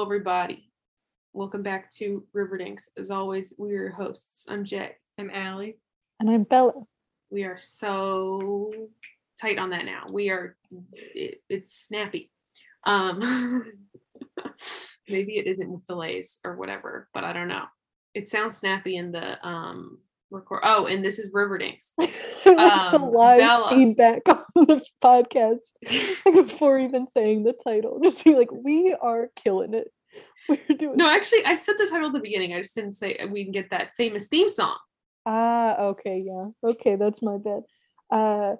Hello, everybody. Welcome back to Riverdinks. As always, we're your hosts. I'm Jay. I'm Allie. And I'm Bella. We are so tight on that now. We are, it, it's snappy. Um, maybe it isn't with delays or whatever, but I don't know. It sounds snappy in the um record. Oh, and this is Riverdinks. Um, live Bella. feedback on the podcast before even saying the title. Just be like, we are killing it. We're doing No, actually, I said the title at the beginning. I just didn't say we can get that famous theme song. Ah, okay, yeah. Okay, that's my bad. Uh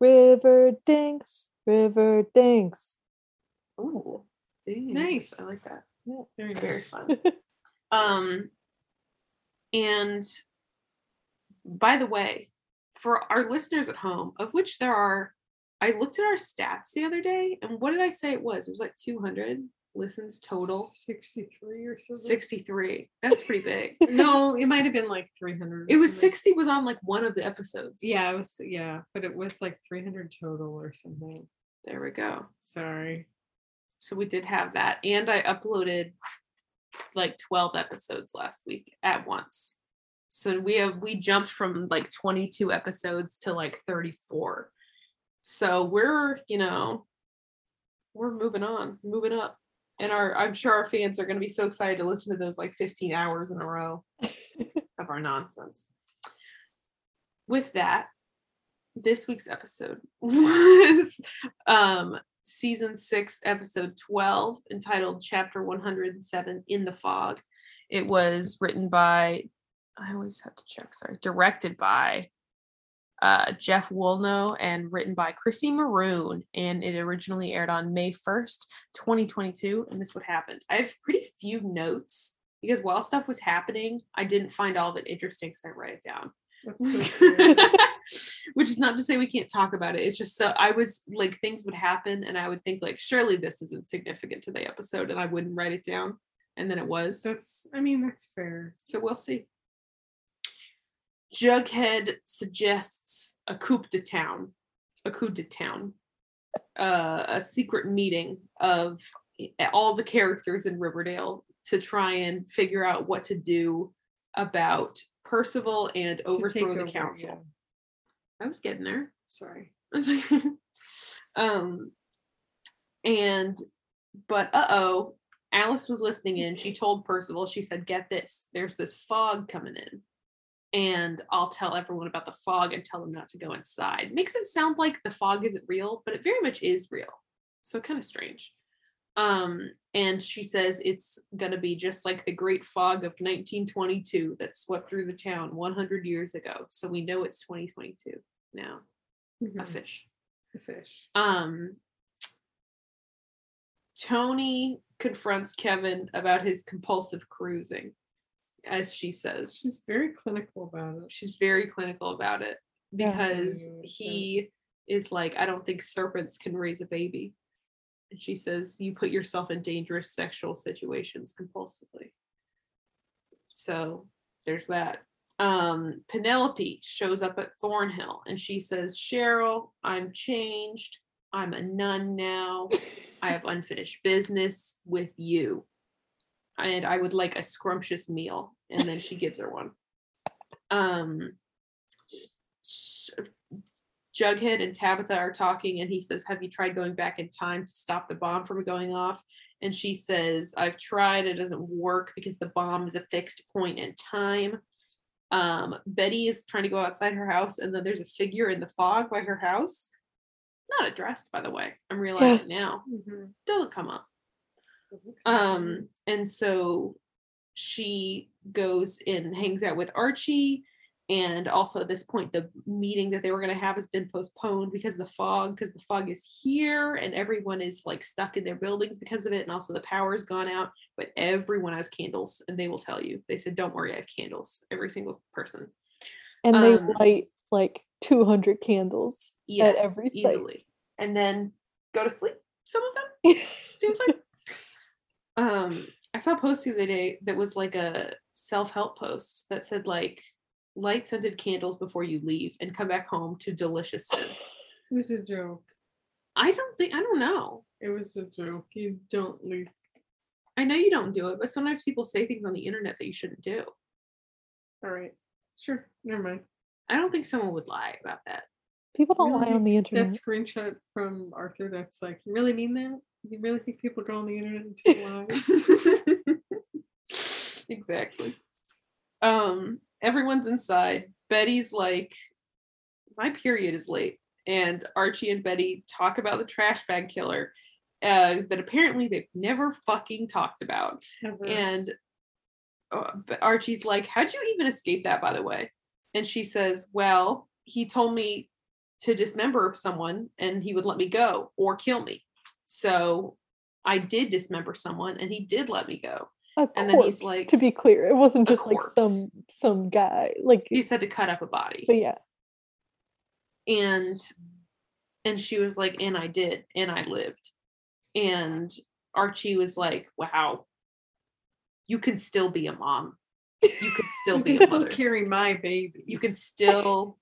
River Dinks, River Dinks. Ooh, Nice. I like that. Yeah. Very Very fun. um, and by the way, for our listeners at home, of which there are, I looked at our stats the other day, and what did I say it was? It was like 200 listens total. 63 or something. 63. That's pretty big. No, it might have been like 300. It was something. 60 was on like one of the episodes. Yeah, it was. Yeah, but it was like 300 total or something. There we go. Sorry. So we did have that. And I uploaded like 12 episodes last week at once. So we have we jumped from like 22 episodes to like 34. So we're, you know, we're moving on, moving up. And our I'm sure our fans are going to be so excited to listen to those like 15 hours in a row of our nonsense. With that, this week's episode was um season 6 episode 12 entitled chapter 107 in the fog it was written by i always have to check sorry directed by uh, jeff woolnough and written by chrissy maroon and it originally aired on may 1st 2022 and this is what happened i have pretty few notes because while stuff was happening i didn't find all of it interesting so i write it down so which is not to say we can't talk about it it's just so i was like things would happen and i would think like surely this isn't significant to the episode and i wouldn't write it down and then it was That's. I mean, that's fair. so we'll see jughead suggests a coup de town a coup de town uh, a secret meeting of all the characters in riverdale to try and figure out what to do about percival and overthrow the over, council yeah. i was getting there Sorry. um and but uh-oh alice was listening in she told percival she said get this there's this fog coming in and i'll tell everyone about the fog and tell them not to go inside. Makes it sound like the fog isn't real but it very much is real. So kind of strange. Um and she says it's going to be just like the great fog of 1922 that swept through the town 100 years ago. So we know it's 2022 now. A Mhm. fish. A fish. um Toni confronts Kevin about his compulsive cruising, as she says. She's very clinical about it. She's very clinical about it because Mm, he is like, I don't think serpents can raise a baby. And she says, You put yourself in dangerous sexual situations compulsively. So there's that. Um, Penelope shows up at Thornhill and she says, Cheryl, I'm changed. I'm a nun now. I have unfinished business with you. And I would like a scrumptious meal. And then she gives her one. Um Jughead and Tabitha are talking, and he says, Have you tried going back in time to stop the bomb from going off? And she says, I've tried, it doesn't work because the bomb is a fixed point in time. Um, Betty is trying to go outside her house, and then there's a figure in the fog by her house. Not addressed, by the way. I'm realizing now. Mhm. Doesn't come up. Um, and so she goes and hangs out with Archie. And also at this point, the meeting that they were going to have has been postponed because of the fog, because the fog is here and everyone is like stuck in their buildings because of it. And also the power's gone out, but everyone has candles and they will tell you. They said, Don't worry, I have candles, every single person. And they Um, light like 200 candles Yes, at every site. easily. And then go to sleep, some of them. seems like um i saw a post the other day that was like a self-help post that said like light scented candles before you leave and come back home to delicious scents It was a joke. i don't think i don't know It was a joke. You don't leave I know you don't do it, but sometimes people say things on the internet that you shouldn't do. All right. Sure. Never mind. I don't think someone would lie about that. People don't lie on the internet. That screenshot from Arthur that's like, you really mean that? You really think people go on the internet and tell lies? exactly. Um, everyone's inside. Betty's like, my period is late. And Archie and Betty talk about the trash bag killer uh, that apparently they've never fucking talked about. And uh, Archie's like, How'd you even escape that, by the way? And she says, Well, he told me to dismember someone and he would let me go or kill me. So I did dismember someone and he did let me go. A and then he's like, to be clear, it wasn't just like some some guy. Like, He said to cut up a body. but yeah, and and she was like and i did and i lived and archie was like wow you can still be a mom you could still you be can a still mother carry my baby. you can still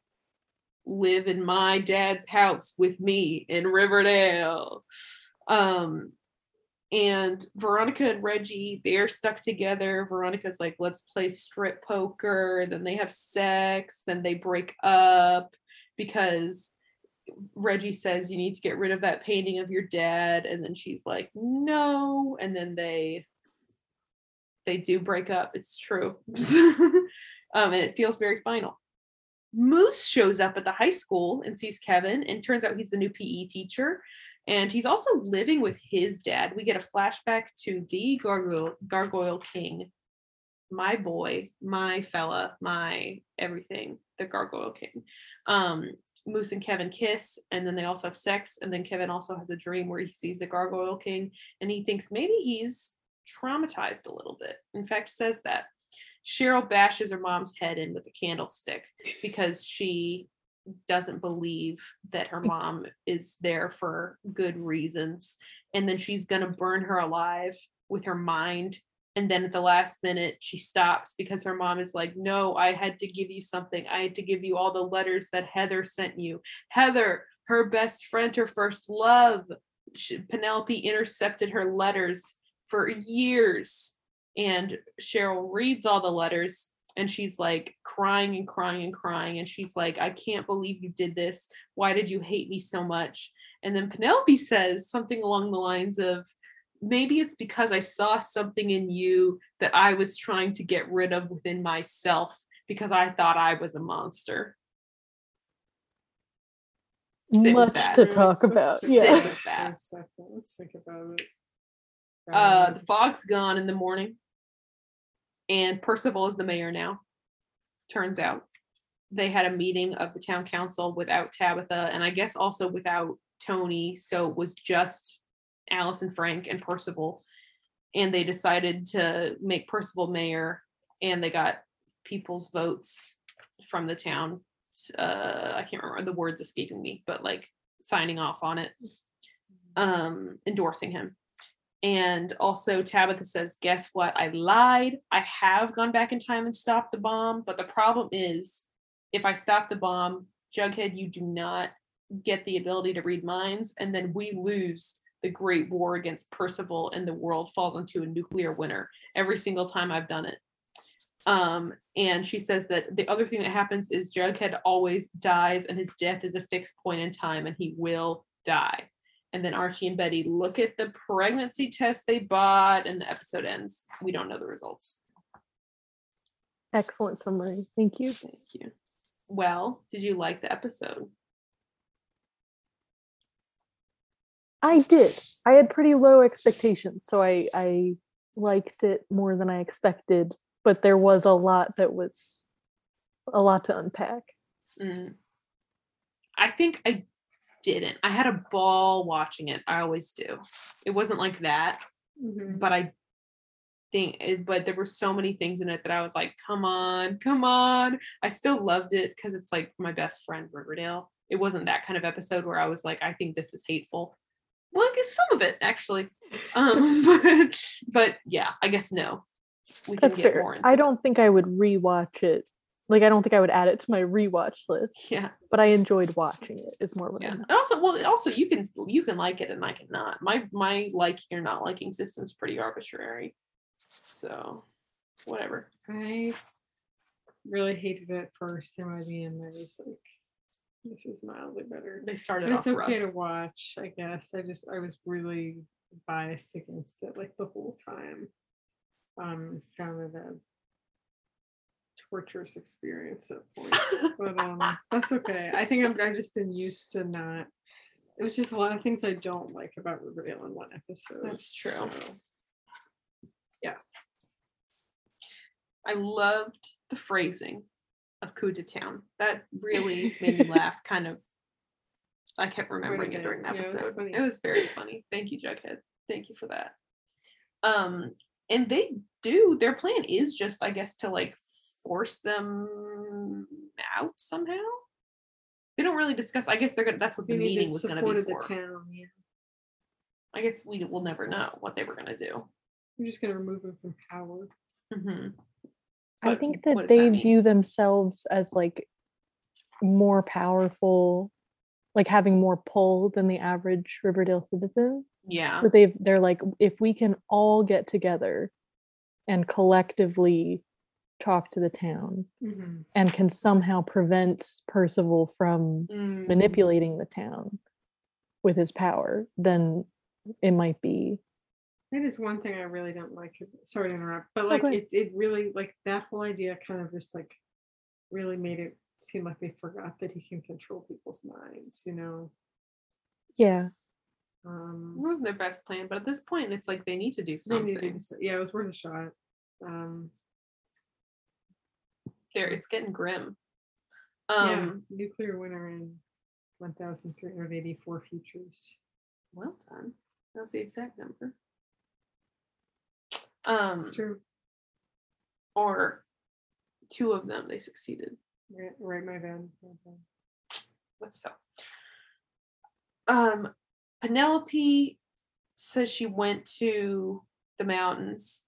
live in my dad's house with me in riverdale um and veronica and reggie they're stuck together. Veronica's like let's play strip poker. Then they have sex. Then they break up because reggie says you need to get rid of that painting of your dad. And then she's like no. And then they they do break up. It's true. Um and it feels very final. Moose shows up at the high school and sees kevin and turns out he's the new pe teacher and he's also living with his dad. We get a flashback to the gargoyle gargoyle king. My boy my fella my everything the gargoyle king. Um moose and kevin kiss and then they also have sex and then kevin also has a dream where he sees the gargoyle king and he thinks maybe he's traumatized a little bit. In fact says that. Cheryl bashes her mom's head in with a candlestick because she doesn't believe that her mm. mom is there for good reasons and then she's going to burn her alive with her mind and then at the last minute she stops because her mom is like no i had to give you something. I had to give you all the letters that heather sent you. Heather her best friend her first love she, penelope intercepted her letters for years and cheryl reads all the letters and she's like crying and crying and crying and she's like i can't believe you did this why did you hate me so much and then penelope says something along the lines of maybe it's because I saw something in you that I was trying to get rid of within myself because I thought I was a monster. Sit with Much that. to Let's- talk let's about, yeah. with Sit with that. for a second. Let's think about it. Uh, Um, the fog's gone in the morning, and Percival is the mayor now. Turns out they had a meeting of the town council without Tabitha, and I guess also without Toni. So it was just Alice and Frank and Percival, and they decided to make Percival mayor, and they got people's votes from the town. Uh, I can't remember the words escaping me, but like signing off on it, um, endorsing him. And also, Tabitha says, Guess what? I lied. I have gone back in time and stopped the bomb. But the problem is, if I stop the bomb, Jughead, you do not get the ability to read minds. And then we lose the great war against Percival, and the world falls into a nuclear winter every single time I've done it. Um, and she says that the other thing that happens is Jughead always dies, and his death is a fixed point in time, and he will die. And then Archie and Betty look at the pregnancy test they bought, and the episode ends. We don't know the results. Excellent summary. Thank you. Thank you. Well, did you like the episode? I did. I had pretty low expectations, so I I liked it more than I expected, but there was a lot that was a lot to unpack. Mm. I think I didn't. I had a ball watching it. I always do. It wasn't like that, mhm. but I think it, but there were so many things in it that I was like, come on, come on. I still loved it because it's like my best friend Riverdale. It wasn't that kind of episode where I was like, I think this is hateful. Well, I guess some of it actually. Um, but but yeah, I guess no. We can That's get fair. I don't think I would rewatch it like I don't think I would add it to my rewatch list, Yeah. but I enjoyed watching it, it. Is more what Yeah. And also, well, also you can you can like it and I can not. My my liking or not liking system's pretty arbitrary. So whatever. I really hated it at first, and by the end, I was like, "This is mildly better." They started It's off okay rough. to watch, I guess. I just I was really biased against it like the whole time. Um, found it a torturous experience at points, but um, that's okay. I think I'm I've just been used to not. It was just a lot of things I don't like about Riverdale in one episode. That's true. so, I loved the phrasing of coup de town. That really made me laugh. Kind of. I kept remembering it during the Yeah, it was episode. it was very funny. Thank you, Jughead. Thank you for that. Um, and they do. Their plan is just, I guess, to like force them out somehow. They don't really discuss. I guess they're gonna. That's what the we need meeting was gonna be support of the for. town. Yeah, I guess we will never know what they were gonna do. we're just gonna remove them from power. hmm I think that they that view themselves as like more powerful, like having more pull than the average Riverdale citizen. Yeah. So they they're like, if we can all get together and collectively talk to the town Mhm. and can somehow prevent Percival from Mm, manipulating the town with his power, then it might be That is one thing I really don't like. Sorry to interrupt, but like Okay. it, it really like that whole idea kind of just like really made it seem like they forgot that he can control people's minds. You know, yeah. Um, It wasn't their best plan, but at this point, it's like they need to do they something. need to do so- yeah, it was worth a shot. Um, There, it's getting grim. yeah, Um, nuclear winter in one thousand three hundred eighty-four futures. well done. That's the exact number. Um, It's true. or two of them they succeeded. Right, right, my bad. bad. Let's so. Um, Penelope says she went to the mountains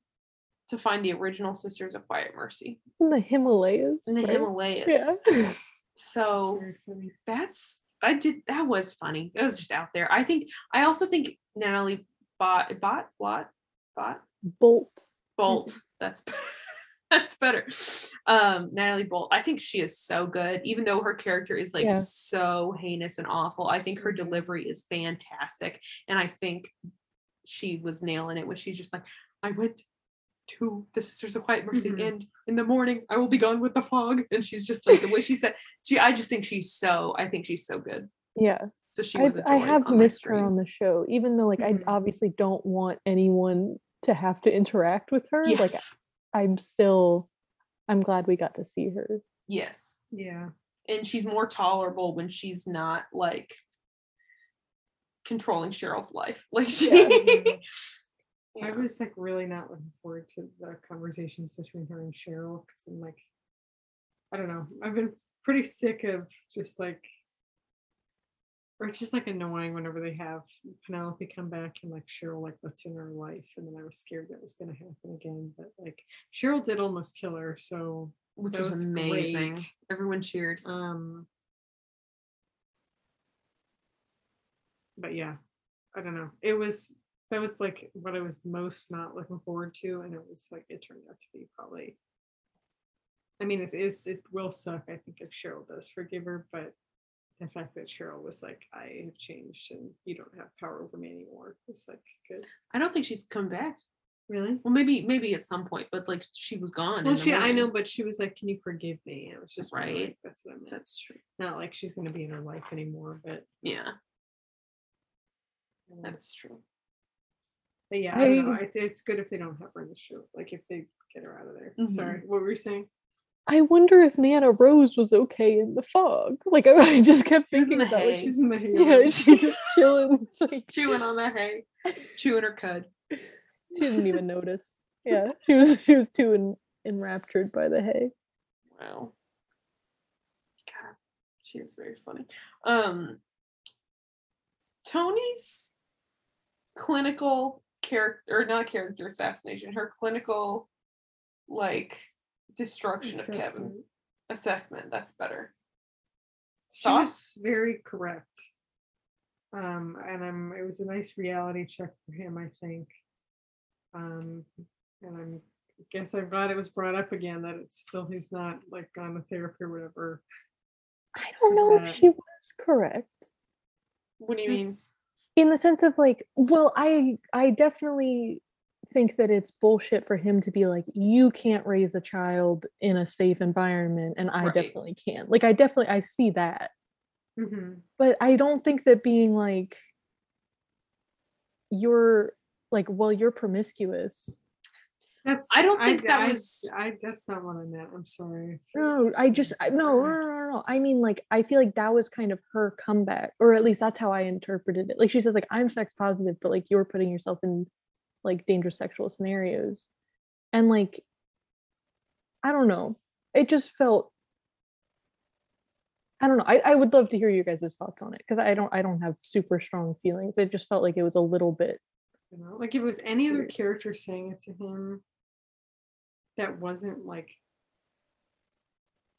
to find the original Sisters of Quiet Mercy In the Himalayas. in the right? Himalayas. Yeah. So very funny. that's I did that was funny. It was just out there. I think I also think Natalie bought bought bought bought Boltt. Boltt. That's that's better. Um, Nathalie Boltt. I think she is so good, even though her character is like Yeah. so heinous and awful. I think her delivery is fantastic, and I think she was nailing it when she's just like, "I went to the Sisters of Quiet Mercy, Mhm. and in the morning I will be gone with the fog." And she's just like the way she said, "She." I just think she's so. I think she's so good. Yeah. So she I, was. a I joy have missed her on the show, even though like Mhm. I obviously don't want anyone to have to interact with her. Like Yes. I'm still I'm glad we got to see her. yes. Yeah. and she's more tolerable when she's not like controlling Cheryl's life. Like she I was like really not looking forward to the conversations between her and Cheryl because I'm like, I don't know. I've been pretty sick of just like, or it's just like annoying whenever they have Penelope come back and like Cheryl like lets in her life, and then I was scared that was going to happen again. But like Cheryl did almost kill her, so which was, was amazing. great. Everyone cheered. um. But yeah, I don't know. It was that was like what I was most not looking forward to, and it was like it turned out to be probably. I mean, it is it will suck. I think if Cheryl does forgive her, but the fact that Cheryl was like, "I have changed, and you don't have power over me anymore," was like good. I don't think she's come back. Really? Well, maybe maybe at some point, but like she was gone. Well, she I know, but she was like, "Can you forgive me?" And it was just Right. Like, That's what I meant. That's true. Not like she's going to be in her life anymore, but. Yeah, that is true. But yeah, I don't know. It's, it's good if they don't have her in the show. Like if they get her out of there. Mhm. Sorry, what were you saying? I wonder if Nana Rose was okay in the fog. Like I, I just kept thinking the about it. hay. She's in the hay. Yeah, she's just chilling. Just chewing on that hay, chewing her cud. she didn't even notice. Yeah, she was she was too en- enraptured by the hay. Wow. God, she is very funny. Um, Toni's clinical character, or not character assassination, her clinical like destruction of Kevin. Assessment. assessment. That's better. She was very correct. Um, and I'm it was a nice reality check for him, I think. Um, and I'm guess I'm glad it was brought up again that it's still he's not like gone to therapy or whatever. I don't know that- if she was correct. What do you mean? In the sense of like well i i definitely think that it's bullshit for him to be like you can't raise a child in a safe environment and i Right. definitely can't. like i definitely i see that Mhm. but i don't think that being like you're like well you're promiscuous That's I don't think that I, was- I that's not what I meant. I'm sorry. no i just I, no, no no no no. I mean like i feel like that was kind of her comeback or at least that's how i interpreted it. Like she says like i'm sex positive but like you're putting yourself in like dangerous sexual scenarios. And like i don't know. It just felt i don't know. I, I would love to hear you guys' thoughts on it because i don't i don't have super strong feelings. It just felt like it was a little bit You know, like if it was any other character saying it to him that wasn't like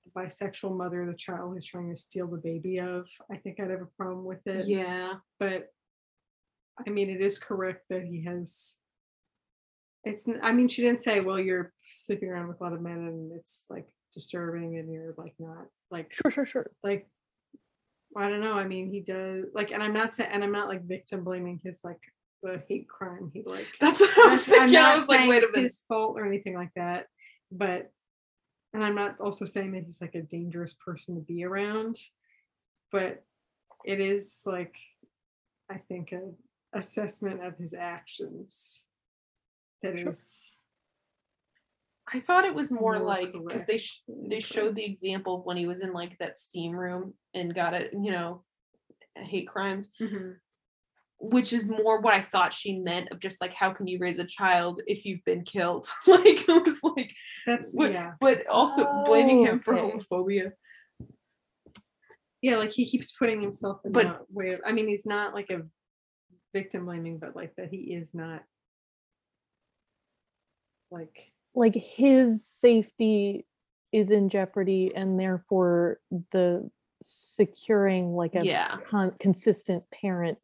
the bisexual mother the child is trying to steal the baby of, I think I'd have a problem with it. Yeah. But I mean, it is correct that he has. It's. I mean, she didn't say, "Well, you're sleeping around with a lot of men, and it's like disturbing, and you're like not like sure sure sure like I don't know. I mean, he does like, and I'm not saying, and I'm not like victim blaming his like the hate crime he like. That's what I was thinking. I was like, wait a minute. his fault or anything like that, but and I'm not also saying that he's like a dangerous person to be around, but it is like I think a assessment of his actions that is Sure. I thought it was more, more like because they sh- they showed the example of when he was in like that steam room and got it, you know, hate crimes, Mhm. Which is more what I thought she meant of just like how can you raise a child if you've been killed? like it was like, that's what- yeah but also blaming Oh, him for okay. homophobia. yeah like he keeps putting himself in But- that way of, I mean he's not like a victim blaming, but like that he is not like like his safety is in jeopardy and therefore the securing like a Yeah. con- consistent parent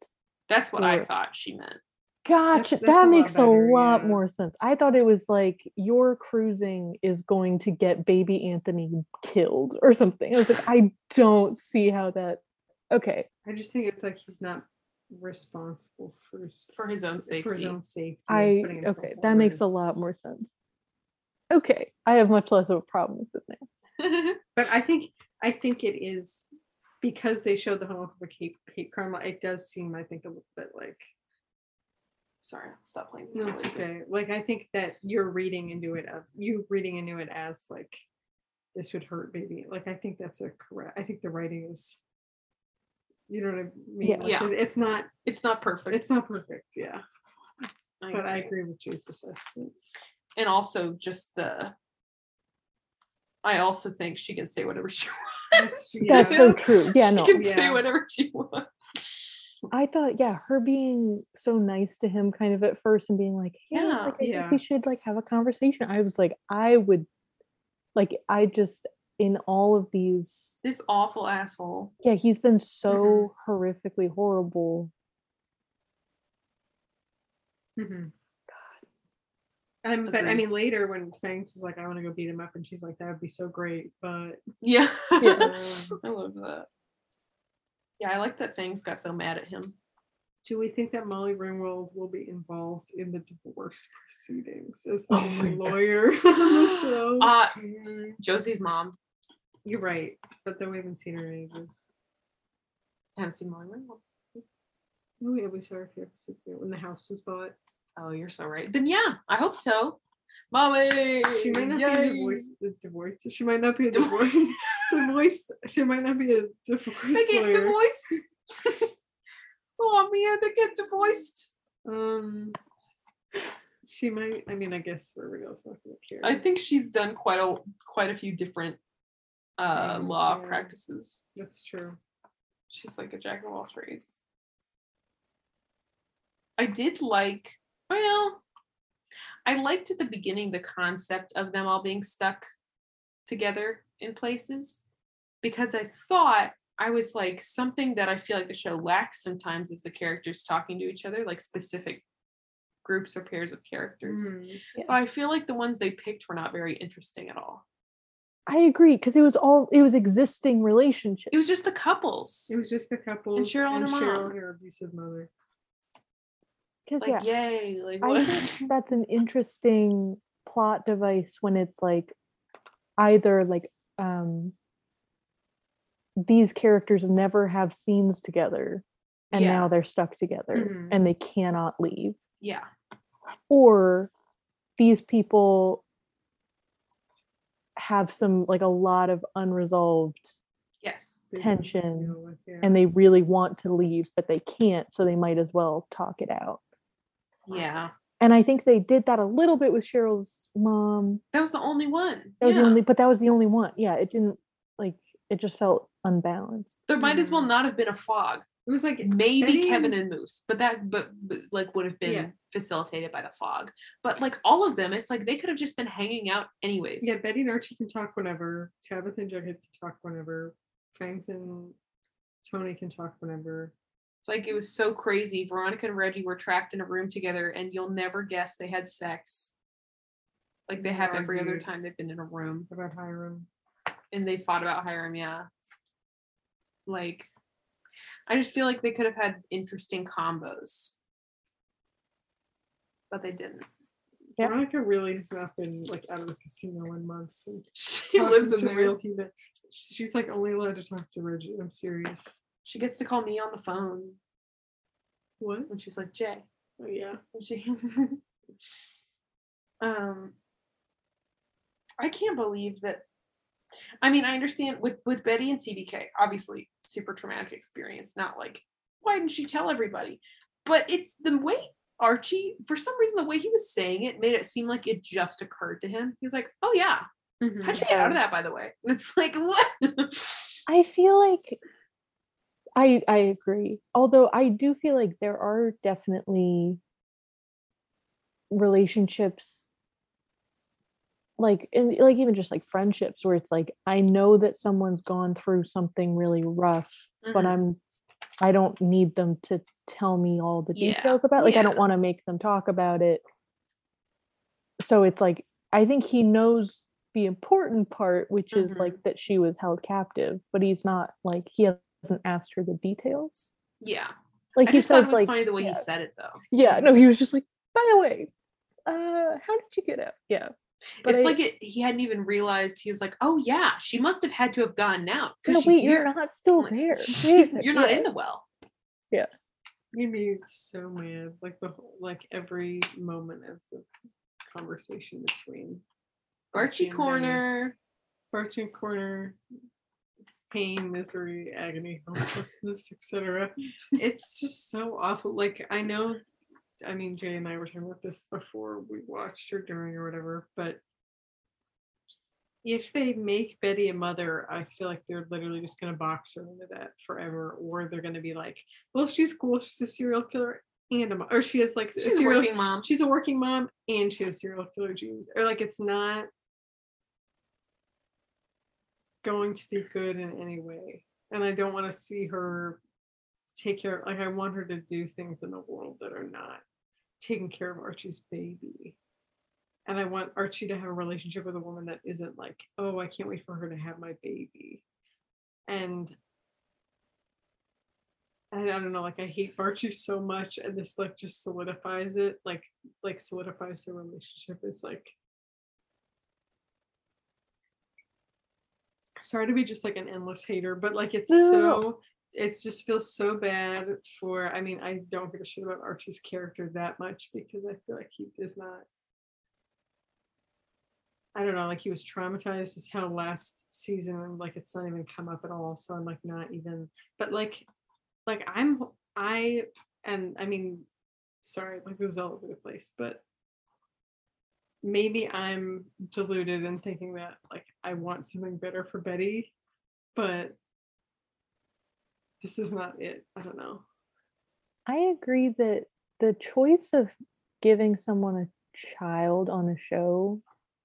That's what I thought she meant. gotcha that's a that lot makes a better, lot yeah. more sense i thought it was like your cruising is going to get baby anthony killed or something i was like i don't see how that okay I just think it's like he's not responsible for For his own s- for his safety. own safety. i okay that forward makes a lot more sense okay i have much less of a problem with it now But I think I think it is because they showed the home homophobic hate, hate crime. It does seem, I think, a little bit like Sorry, stop playing. no, it's okay. Like I think that you're reading into it, of you reading into it as like this would hurt baby. Like I think that's a correct. I think the writing is, you know what I mean? Yeah. Like, Yeah. it- it's not. It's not perfect. It's not perfect. Yeah, I but I agree. agree with Jay's assessment. and also just the I also think she can say whatever she wants. That's, That's yeah. so true. Yeah, she no. can say Yeah. whatever she wants. I thought, yeah, her being so nice to him kind of at first and being like, yeah, Yeah, like, I yeah. think we should like have a conversation. I was like, I would like I just in all of these This awful asshole. yeah, he's been Mm-hmm. so horrifically horrible. Mhm. Um, but I mean, later when Fangs is like, "I want to go beat him up," and she's like, "That would be so great," but Yeah. Yeah. um, I love that. Yeah, I like that Fangs got so mad at him. do we think that Molly Ringwald will be involved in the divorce proceedings as the Oh lawyer on the show? Uh mm, Josie's mom. You're right, but then we haven't seen her in ages. haven't seen Molly Ringwald. Oh yeah, we saw her a few episodes ago when the house was bought. Oh, you're so right. Then yeah, I hope so. Molly. She might not be a yay. divorce. The divorce. She might not be a divorce. divorce. She might not be a divorce They get lawyer. divorced. oh man, they get divorced. Um, she might. I mean, I guess Riverdale's not gonna care. I think she's done quite a quite a few different uh Things, law yeah. practices. that's true. She's like a jack of all trades. I did like, well, I liked at the beginning the concept of them all being stuck together in places because I thought I was like something that I feel like the show lacks sometimes is the characters talking to each other, like specific groups or pairs of characters. Mhm. But I feel like the ones they picked were not very interesting at all. I agree because it was all it was existing relationships. It was just the couples. It was just the couple Cheryl and her Cheryl mom. and her abusive mother. Because Like, yeah, yay. Like I what? think that's an interesting plot device when it's like either like um these characters never have scenes together and Yeah. now they're stuck together Mhm. and they cannot leave yeah. or these people have some like a lot of unresolved Yes. Tension, with, yeah. and they really want to leave but they can't so they might as well talk it out Yeah. and i think they did that a little bit with cheryl's mom That was the only one. That was yeah. the only, but that was the only one. Yeah, it didn't like it just felt unbalanced. there might as well Mhm. not have been a fog. it was like Maybe Betty Kevin and- and Moose, but that but, but like would have been Yeah. facilitated by the fog. But like all of them, it's like they could have just been hanging out anyways. yeah, Betty and Archie can talk whenever. Tabitha and Jughead can talk whenever. Fangs and Toni can talk whenever. It's like it was so crazy. Veronica and Reggie were trapped in a room together, and you'll never guess they had sex. Like they have every other time they've been in a room, About Hiram. and they fought about Hiram. Yeah. Like, I just feel like they could have had interesting combos, but they didn't. Yeah. Veronica really has not been like out of the casino in months. And She lives in to there. real people. She's like only allowed to talk to Reggie. I'm serious. She gets to call me on the phone, What? and she's like, "Jay." Oh yeah. And she um I can't believe that I mean I understand with with Betty and TBK obviously super traumatic experience not like why didn't she tell everybody? But it's the way Archie for some reason the way he was saying it made it seem like it just occurred to him. He was like oh yeah. How'd you get out of that by the way? And it's like what? I feel like I I agree. Although I do feel like there are definitely relationships like and like even just like friendships where it's like I know that someone's gone through something really rough, but Mhm. I'm I don't need them to tell me all the Yeah, details about it. like I don't want to make them talk about it. So it's like I think he knows the important part, which is Mhm. like that she was held captive, but he's not like he hasn't asked her the details. yeah Like I he just thought says, it was like, funny the way yeah, he said it though yeah, no, he was just like, by the way, uh, how did you get out? Yeah, but it's I- like it, he hadn't even realized he was like oh yeah she must have had to have gotten out no, because wait, you're not still Like, there. Jesus, you're not yeah. in the well Yeah. Made me so mad. Like the whole, like every moment of the conversation between Archie corner Archie corner, pain, misery, agony, hopelessness, etc. It's just so awful. Like I know, I mean, Jay and I were talking about this before we watched or during or whatever, but if they make Betty a mother, I feel like they're literally just gonna box her into that forever, or they're gonna be like, well, she's cool, she's a serial killer and a mo- or she has like a she's a serial working mom she's a working mom and she has serial killer genes or like it's not going to be good in any way and i don't want to see her take care like i want her to do things in the world that are not taking care of archie's baby and i want archie to have a relationship with a woman that isn't like oh i can't wait for her to have my baby and I don't know, like I hate Archie so much, and this like just solidifies it, like like solidifies the relationship. Is like sorry to be just like an endless hater, but like it's No, no, no. so it just feels so bad for I mean, I don't give a shit about Archie's character that much because I feel like he is not I don't know, like he was traumatized as hell last season like it's not even come up at all. So I'm like not even but like like I'm I and I mean sorry, like this is all over the place, but maybe I'm deluded in thinking that like I want something better for Betty, but this is not it. I don't know. I agree that the choice of giving someone a child on a show,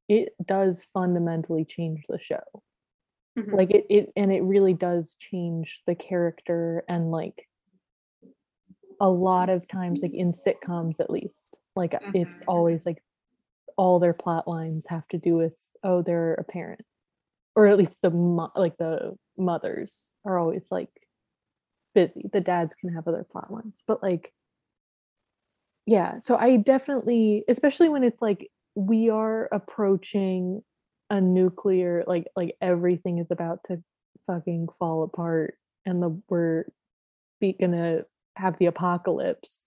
it does fundamentally change the show. Mhm. like it, it and it really does change the character and like a lot of times like in sitcoms at least like it's Mhm. always like all their plot lines have to do with oh they're a parent. Or at least the mo- like the mothers are always like busy. The dads can have other plot lines but like yeah so i definitely especially when it's like we are approaching a nuclear like like everything is about to fucking fall apart and the we're be gonna have the apocalypse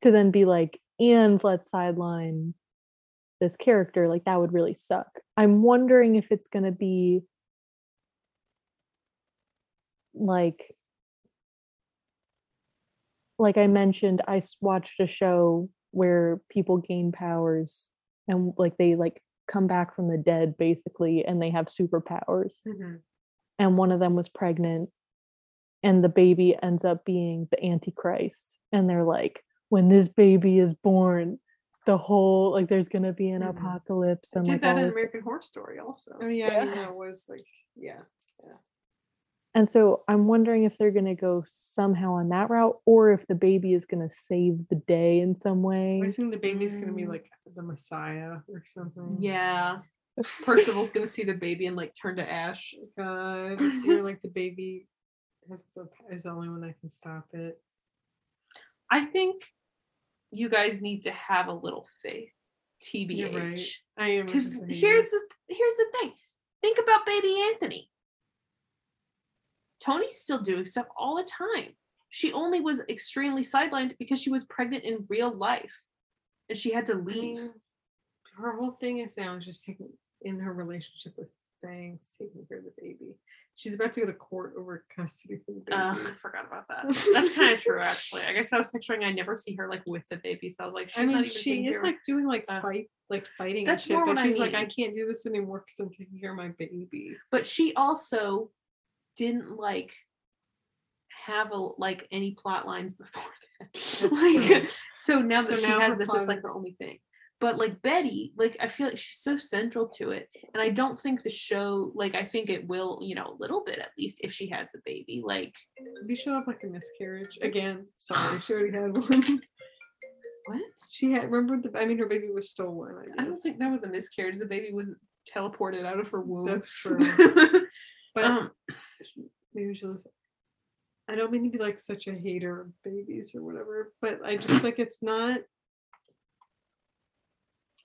to then be like and let's sideline this character like that would really suck i'm wondering if it's gonna be like like i mentioned i watched a show where people gain powers and like they like come back from the dead basically and they have superpowers Mhm. and one of them was pregnant and the baby ends up being the antichrist and they're like when this baby is born the whole like there's gonna be an Mhm. apocalypse I and did like that in this- American Horror Story also. Oh yeah, I mean, Yeah. that was like yeah. Yeah. And so i'm wondering if they're gonna go somehow on that route or if the baby is gonna save the day in some way I think the baby's gonna be Mm. like the Messiah or something. Yeah. Percival's gonna see the baby and like turn to ash. God, you're like the baby has the is the only one that can stop it. I think you guys need to have a little faith. You're right. TBH. I am Because just a hater. here's the, here's the thing. Think about baby Anthony. Toni's still doing stuff all the time. She only was extremely sidelined because she was pregnant in real life. And she had to I leave. mean, her whole thing is now just taking in her relationship with Fangs, taking care of the baby. She's about to go to court over custody. Uh, I forgot about that. That's kind of true, actually. I guess I was picturing I never see her like with the baby, so I was like, she's I not mean, even she is like doing like uh, fight, like fighting that's and shit, more but what I she's like, I can't do this anymore because I'm taking care of my baby. but she also didn't like have a like any plot lines before that. like, so now So that she has this, is like the only thing. But like Betty, like I feel like she's so central to it, and I don't think the show, like I think it will, you know, a little bit at least if she has the baby. Like Maybe she'll have like a miscarriage again. Sorry, she already had one. what? she had remember the. I mean, her baby was stolen. I, I don't think that was a miscarriage. The baby was teleported out of her womb. That's true. But um, maybe she'll. I don't mean to be like such a hater of babies or whatever, but I just like it's not.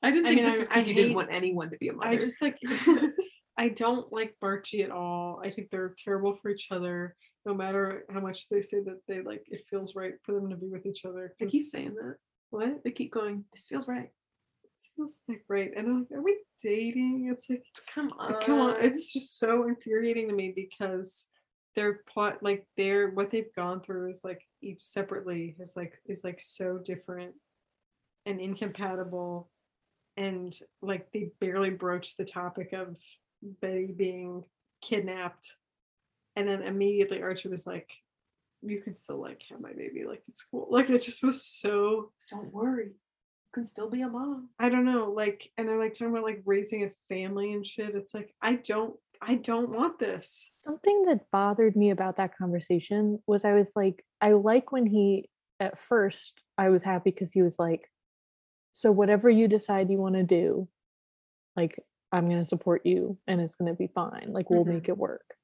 I didn't I think mean, this was because you didn't want anyone to be a mother. I just like. I don't like Barchie at all. I think they're terrible for each other. No matter how much they say that they like, it feels right for them to be with each other. I keep saying that. what? They keep going. This feels right. It feels like right, and I'm like, are we dating? It's like Come on. Uh, come on it's just so infuriating to me because their plot like their what they've gone through is like each separately is like is like so different and incompatible and like they barely broached the topic of betty being kidnapped and then immediately archie was like you can still like have my baby like it's cool like it just was so Don't worry. You can still be a mom. I don't know, like, and they're like talking about like raising a family and shit. It's like I don't, I don't want this. Something that bothered me about that conversation was I was like, I like when he, at first, I was happy because he was like, so whatever you decide you want to do, like, I'm going to support you and it's going to be fine. Like, we'll Mhm. make it work,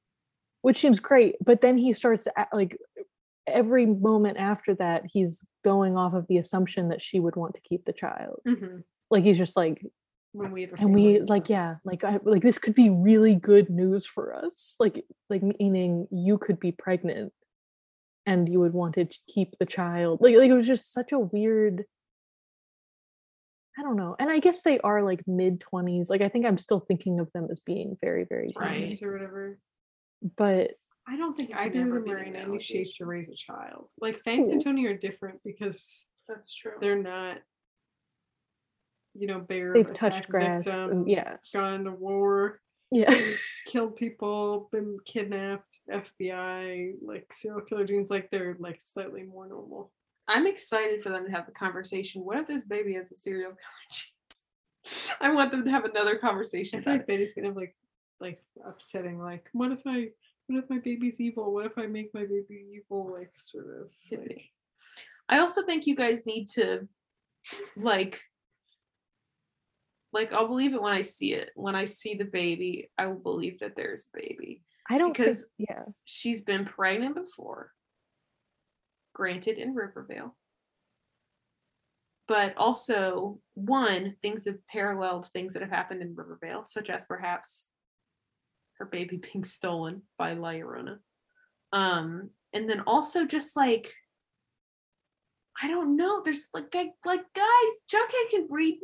which seems great. But then he starts to act like every moment after that, he's going off of the assumption that she would want to keep the child. Like, he's just like, When we and we like yeah like I, like this could be really good news for us like like meaning you could be pregnant and you would want to keep the child like like it was just such a weird i don't know and i guess they are like mid 20s like i think i'm still thinking of them as being very very young Right. Teens or whatever. but I don't think It's either of never them are in any shape to raise a child. Like Fangs and Toni are different because That's true. they're not, you know, bear they've touched grass and victim, yeah gone to war, yeah killed people, been kidnapped, FBI, like serial killer genes. Like they're like slightly more normal. I'm excited for them to have the conversation. What if this baby has a serial killer? I want them to have another conversation. I feel like Betty's gonna have like like upsetting. Like, what if I what if my baby's evil? What if I make my baby evil? Like sort of like. I also think you guys need to like like I'll believe it when I see it. When I see the baby, I will believe that there's a baby. I don't because- think, yeah. She's been pregnant before. Granted in Riverdale. But also, one, things have paralleled things that have happened in Riverdale, such as perhaps her baby being stolen by La Llorona. Um, and then also just like I don't know. There's like like, like guys, Jughead can read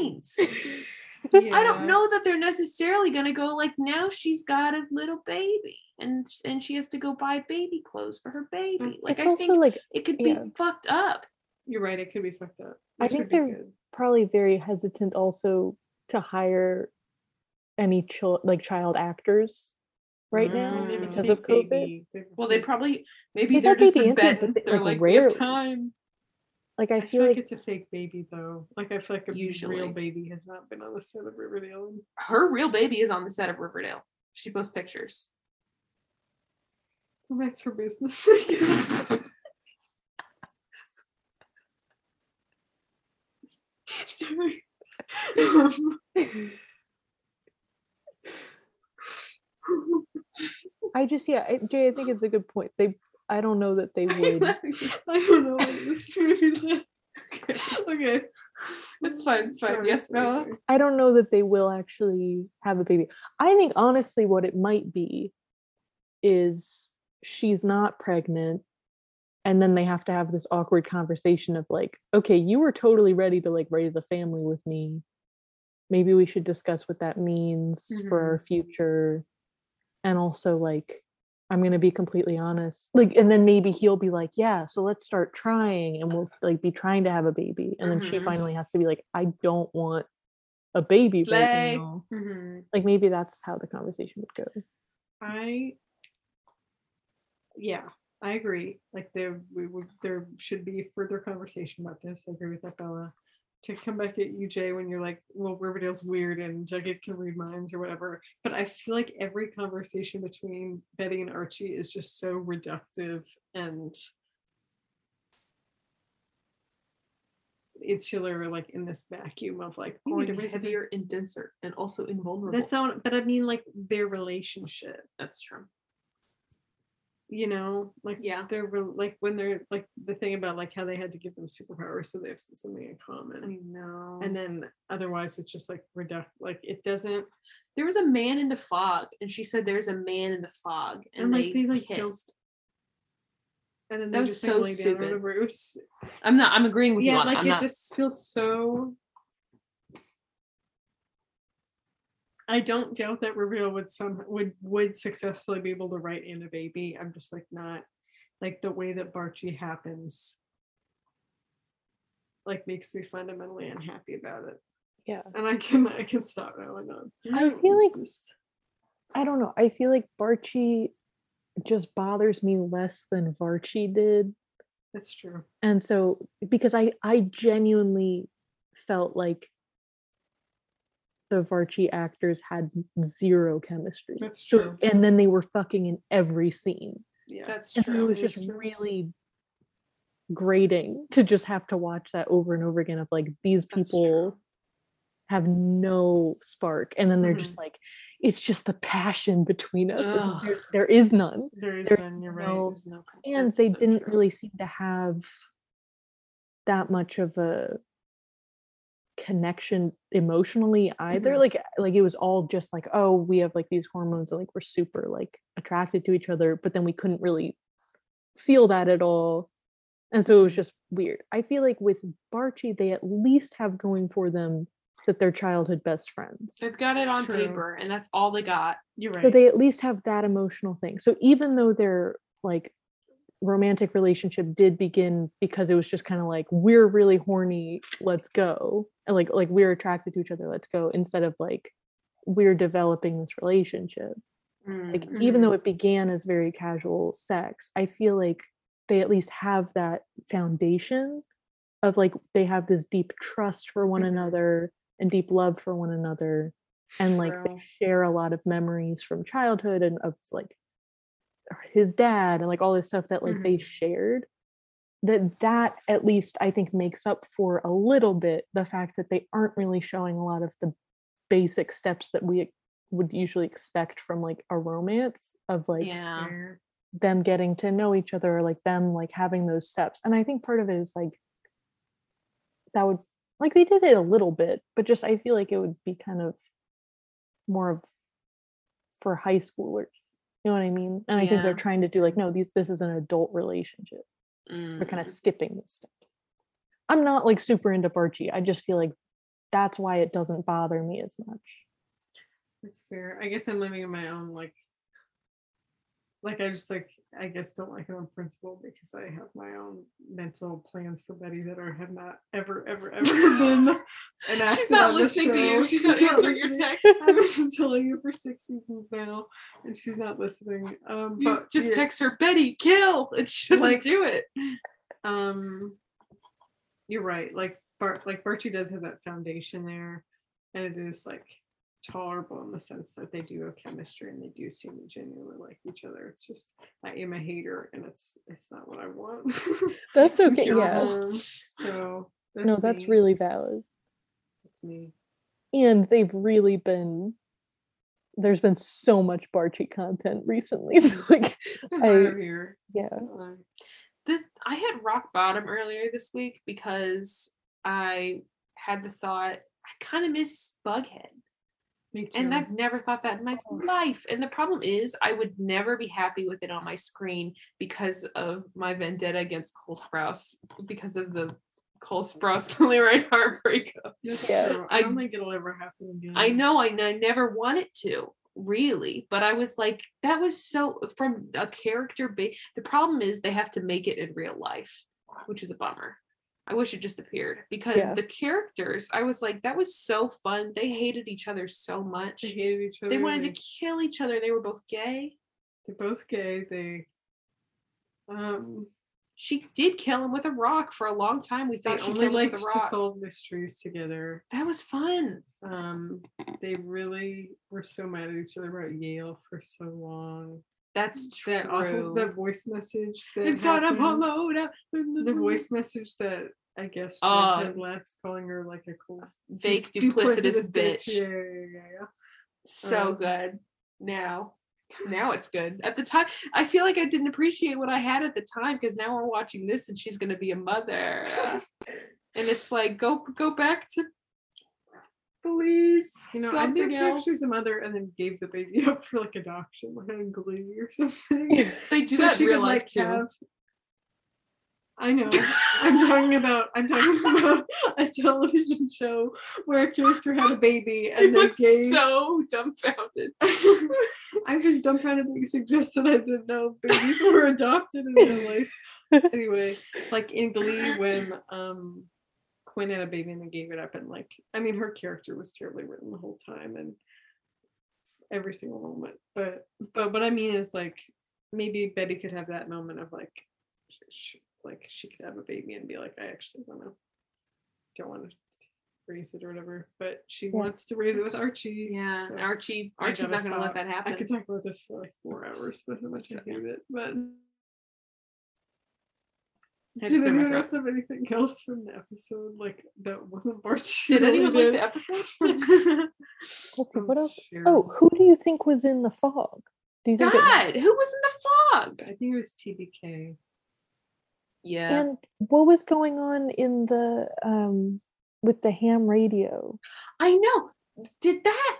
minds. I don't know that they're necessarily gonna go like now she's got a little baby and and she has to go buy baby clothes for her baby. It's- Like it's I think like it could be yeah. fucked up. You're right. It could be fucked up. I think they're- good. probably very hesitant also to hire any child like child actors right now Maybe Mm. because of COVID. baby. Well, they probably maybe They they're got just baby in bed. it, but they- They're like, like, we have time. Like I, I feel like it's a fake baby though. Like I feel like a Usually. real baby has not been on the set of Riverdale. in- Her real baby is on the set of Riverdale. She posts pictures. Well, that's her business. I guess. Sorry. I just yeah, I, Jay, I think it's a good point. They I don't know that they would. I don't know. what this maybe okay. It's fine. It's fine. Sorry, yes, Bella. sorry. I don't know that they will actually have a baby. I think honestly what it might be is she's not pregnant and then they have to have this awkward conversation of like, okay, you were totally ready to like raise a family with me. Maybe we should discuss what that means for mm-hmm. our future. And also like I'm going to be completely honest. Like and then maybe he'll be like, "Yeah, so let's start trying and we'll like be trying to have a baby." And then she Mhm. finally has to be like, "I don't want a baby Slay. right now." Mhm. Like maybe that's how the conversation would go. I yeah, I agree. Like there we would there should be further conversation about this. I agree with that, Bella. To come back at you, Jay, when you're like, well, Riverdale's weird and Jughead can read minds or whatever. But I feel like every conversation between Betty and Archie is just so reductive and insular, like in this vacuum of like, we need to Going raise a baby. heavier and denser and also invulnerable. That's not, but I mean like their relationship. That's true. You know like Yeah. they're re- like when they're like the thing about like how they had to give them superpowers so they have something in common I know. and then otherwise it's just like reduct like it doesn't there was a man in the fog, and she said there's a man in the fog, and, And, like, they, like, don't- kissed. and then That they was so like, lay down on stupid. the I'm not. I'm agreeing with you yeah like. It just feels so I don't doubt that Riverdale would some would would successfully be able to write in a baby. I'm just like not like the way that Barchie happens like makes me fundamentally unhappy about it. Yeah. And I can I can stop now and on. I feel like- Just- I don't know. I feel like Barchie just bothers me less than Varchie did. that's true. And so because I I genuinely felt like the Varchie actors had zero chemistry. That's So true. and then they were fucking in every scene. Yeah. That's And so it true. was That's just true. really grating to just have to watch that over and over again of like these people have no spark and then they're Mhm. just like it's just the passion between us there, there is none there is there's none, you're right. no- There's no- and they so didn't true. really seem to have that much of a connection emotionally either Mhm. like like it was all just like oh we have like these hormones and like we're super like attracted to each other but then we couldn't really feel that at all and so it was just weird i feel like with barchie they at least have going for them that they're childhood best friends They've got it on True. paper, and that's all they got. You're right. so they at least have that emotional thing so even though they're like romantic relationship did begin because it was just kind of like we're really horny let's go. And like like we're attracted to each other let's go instead of like we're developing this relationship. Like Mm, even though it began as very casual sex i feel like they at least have that foundation of like they have this deep trust for one Mhm. another and deep love for one another and like they share a lot of memories from childhood and of like his dad and like all this stuff that like they mm-hmm. shared that that at least i think makes up for a little bit the fact that they aren't really showing a lot of the basic steps that we would usually expect from like a romance of like Yeah. Them getting to know each other or like them like having those steps and i think part of it is like that would like they did it a little bit but just i feel like it would be kind of more of for high schoolers you know what i mean? And i think they're trying to do like no these this is an adult relationship. They're kind of Mm. skipping those steps. I'm not like super into barchie. I just feel like that's why it doesn't bother me as much. That's fair. I guess I'm living in my own like like I just like I guess don't like it on principle because I have my own mental plans for Betty that are have not ever ever ever been enacted She's not listening to you. show. She's not answering your text. I've been telling you for six seasons now, and she's not listening. Um, You but just yeah, text her Betty, kill, and she doesn't Like- do it. um, you're right. Like Bart, like Barchie does have that foundation there, and it is like tolerable in the sense that they do have chemistry and they do seem to genuinely like each other. It's just I am a hater, and it's it's not what I want. that's okay yeah harm. So no that's me. really valid that's me. and they've really been there's been so much Barchie content recently. So like I- here. yeah. This I had rock bottom earlier this week because I had the thought I kind of miss Bughead. Me too. And I've never thought that in my Oh. life. And the problem is, I would never be happy with it on my screen because of my vendetta against Cole Sprouse, because of the Cole Sprouse Lili Reinhart heartbreak. That's Yeah. I I- don't think it'll ever happen again. I know, I, n- I never want it to really, but I was like, that was so from a character. Ba- the problem is they have to make it in real life, which is a bummer. I wish it just appeared because Yeah. the characters, I was like, that was so fun. They hated each other so much. They hated each other. They wanted to kill each other. They were both gay. They're both gay. They um She did kill him with a rock for a long time. We they thought she only killed him liked to solve mysteries together. that was fun. Um they really were so mad at each other about Yale for so long. That's true. That awful that voice message that Inside a happened, the voice message that I guess Jeff Uh, had left calling her like a cool Fake du- duplicitous, bitch. Yeah, yeah, yeah, yeah. so Um, good now now it's good at the time i feel like i didn't appreciate what i had at the time because now we're watching this and she's going to be a mother and it's like go go back to please You know, I think else she's a mother and then gave the baby up for like adoption, like on Glee or something. they do so that she real could life like too have. I know. I'm talking about. I'm talking about a television show where a character had a baby and they gave. so dumbfounded I was dumbfounded that you suggested I didn't know babies were adopted in real life. Anyway, like in Glee when um Quinn had a baby and they gave it up and like I mean her character was terribly written the whole time and every single moment. But but what I mean is like maybe Betty could have that moment of like sh- sh- like she could have a baby and be like I actually want to don't want to raise it or whatever, but she wants to raise it with Archie. yeah so- and archie archie's not going to let that happen I could talk about this for like four hours, but how much I hate it. But I had to did anyone else have anything else from the episode like that wasn't Barchie? did anyone like the related? episode Let's see what else. Cheryl. Oh, who do you think was in the fog? Do you think? it- god who was in the fog I think it was TBK. yeah and what was going on in the um with the ham radio? I know. Did that?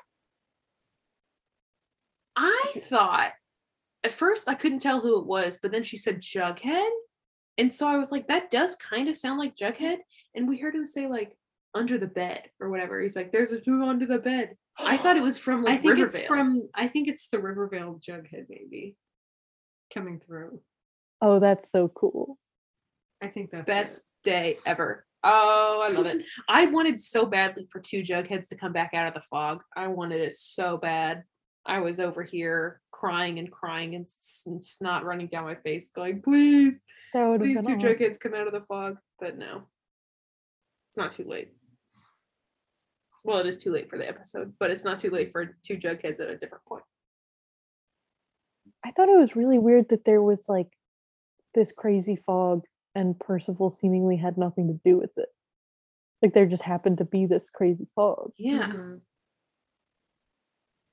I thought at first I couldn't tell who it was, but then she said Jughead. And so I was like, that does kind of sound like Jughead. And we heard him say, like, under the bed or whatever. He's like, there's a who under the bed. I thought it was from like I think Riverdale. it's from. I think it's the Rivervale Jughead maybe coming through. Oh, that's so cool. I think that's it. best day ever. Oh, I love it. I wanted so badly for two Jugheads to come back out of the fog. I wanted it so bad. I was over here crying and crying and s- and snot running down my face, going, "Please, That would have these two awesome. Jugheads come out of the fog." But no, it's not too late. Well, it is too late for the episode, but it's not too late for two Jugheads at a different point. I thought it was really weird that there was like this crazy fog and Percival seemingly had nothing to do with it. Like there just happened to be this crazy fog. Yeah. Mhm.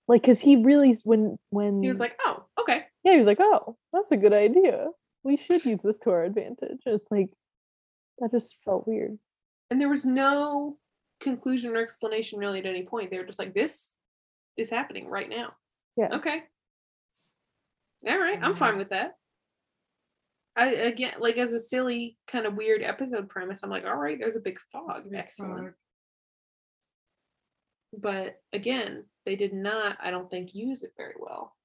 Like cuz he really when when He was like, oh, okay. yeah, he was like, "Oh, that's a good idea. We should use this to our advantage." It's like that just felt weird. And there was no conclusion or explanation really at any point. They were just like, this is happening right now. Yeah. Okay. All right. I'm fine Mhm. with that. I again like as a silly kind of weird episode premise, I'm like, all right, there's a big fog. It's a Excellent. fog. But again, they did not, I don't think, use it very well.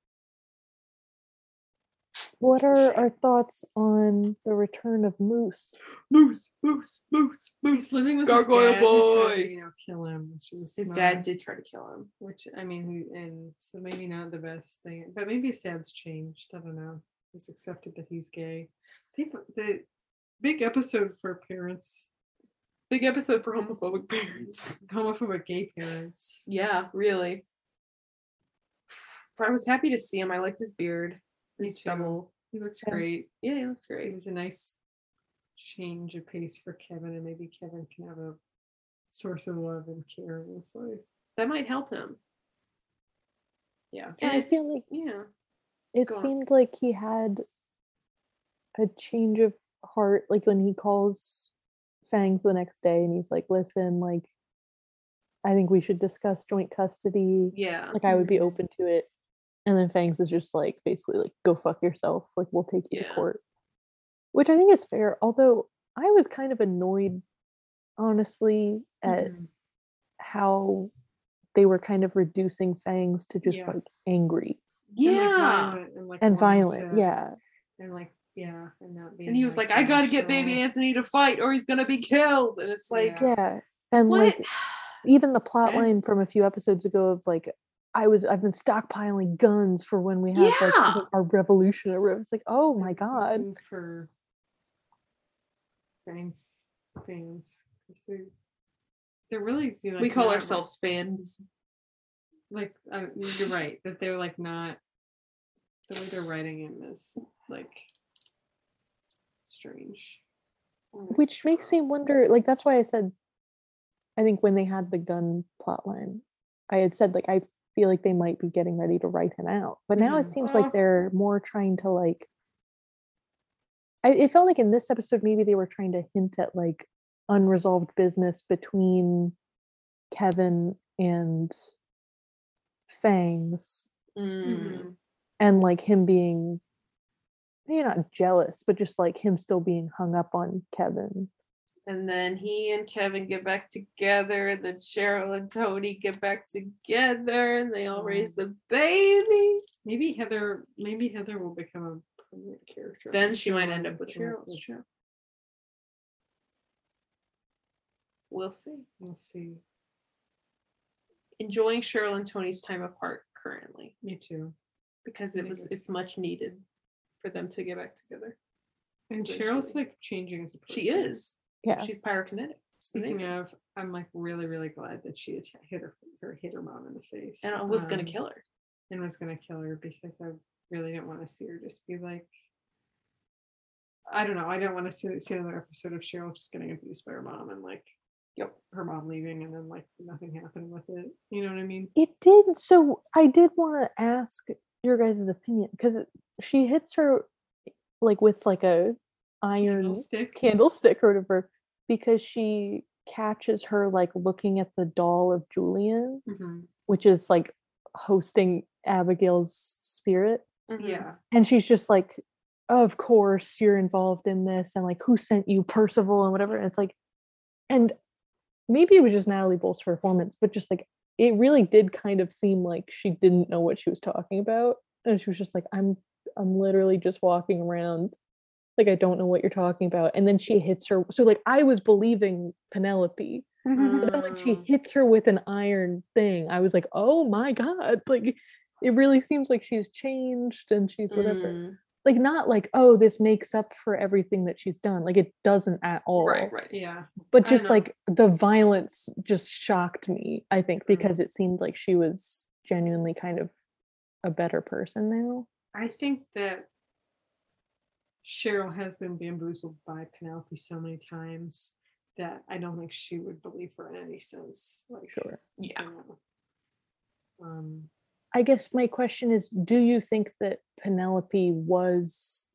What are our thoughts on the return of Moose? Moose, moose, moose, He's living with Gargoyle his dad who tried boy. to, you know, kill him. Which was His smart, dad did try to kill him. Which I mean, he, and so maybe not the best thing, but maybe his dad's changed. I don't know. He's accepted that he's gay. I think the big episode for parents, Big episode for homophobic parents. homophobic gay parents. Yeah, really. I was happy to see him. I liked his beard, Me his stubble. He looks Yeah. great. Yeah, he looks great. It great. was a nice change of pace for Kevin, and maybe Kevin can have a source of love and care in his life. That might help him. Yeah. And I feel like- yeah, It Go on. seemed like he had a change of heart like when he calls Fangs the next day and he's like, "Listen, like I think we should discuss joint custody. yeah, Like I would be Mhm. open to it." And then Fangs is just like basically like, "Go fuck yourself. Like we'll take you Yeah. to court." Which I think is fair, although I was kind of annoyed honestly at Mhm. how they were kind of reducing Fangs to just Yeah. like angry And, like, yeah. violent and, like, and violent. to- yeah. Like, yeah, and not being And he was like, "I gotta get baby. Anthony to fight, or he's gonna be killed." And it's like, Yeah. Yeah. And what? like even the plot line from a few episodes ago of like I was I've been stockpiling guns for when we have Yeah. the- our revolution or whatever. It's like, oh my god. you for thanks fans because they they're really do, like, we call not, like- ourselves fans. like uh, you're right that they're like not the way they're writing in this like strange. Which makes me wonder, like that's why I said I think when they had the gun plot line, I had said like I feel like they might be getting ready to write him out. But now it Mhm. seems like they're more trying to like I, it felt like in this episode maybe they were trying to hint at like unresolved business between Kevin and Fangs Mm. and like him being maybe not jealous, but just like him still being hung up on Kevin. And then he and Kevin get back together, and then Cheryl and Toni get back together, and they all raise the baby. Maybe Heather. Maybe Heather will become a permanent character. Then she might end up with become, like, Cheryl's the- show. We'll see. We'll see. Enjoying Cheryl and Toni's time apart currently Me too. because it was it's- it's much needed for them to get back together. And Cheryl's like changing as a person. She is. Yeah. She's pyrokinetic. It's Speaking amazing. of, I'm like really, really glad that she hit her, her hit her mom in the face. and I was gonna um, kill her. and was gonna kill her because I really didn't want to see her just be like. I don't know. I don't want to see, see another episode of Cheryl just getting abused by her mom and like, yep, her mom leaving and then like nothing happened with it. You know what I mean? It did. So I did want to ask your guys' opinion because she hits her like with like a iron Stick. candlestick or whatever because she catches her like looking at the doll of Julian, Mhm. which is like hosting Abigail's spirit. Mhm. Yeah. And she's just like, of course you're involved in this. And like, who sent you Percival and whatever. And it's like, and maybe it was just Nathalie Boltt's performance, but just like, it really did kind of seem like she didn't know what she was talking about. And she was just like, I'm, I'm literally just walking around. Like, I don't know what you're talking about. And then she hits her. So, like, I was believing Penelope. But then when she hits her with an iron thing, I was like, oh my God. Like, it really seems like she's changed and she's whatever. Mm. Like not like oh this makes up for everything that she's done like it doesn't at all Right, right. Yeah. but just like the violence just shocked me i think Mm. because it seemed like she was genuinely kind of a better person now I think that Cheryl has been bamboozled by Penelope so many times that I don't think she would believe her in any sense. Like, sure Yeah. you know. Um, i guess my question is do you think that penelope was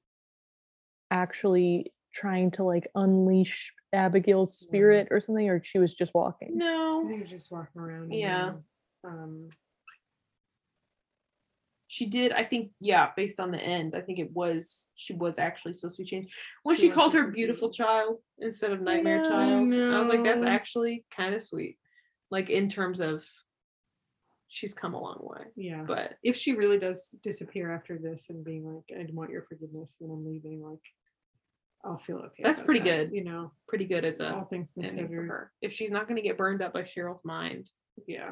actually trying to like unleash abigail's Yeah. spirit or something or she was just walking I No. think just walking around. Yeah. then, Um, She did, I think, yeah, based on the end, I think it was she was actually supposed to be changed. When She she called her supposed be. beautiful child instead of nightmare Yeah, I child. I was like, that's actually kind of sweet. Like in terms of she's come a long way. yeah. But if she really does disappear after this and being like, I want your forgiveness, then I'm leaving, like, I'll feel okay. That's pretty that, good. You know, pretty good as a all a things ending for considered. her. If she's not gonna get burned up by Cheryl's mind. Yeah.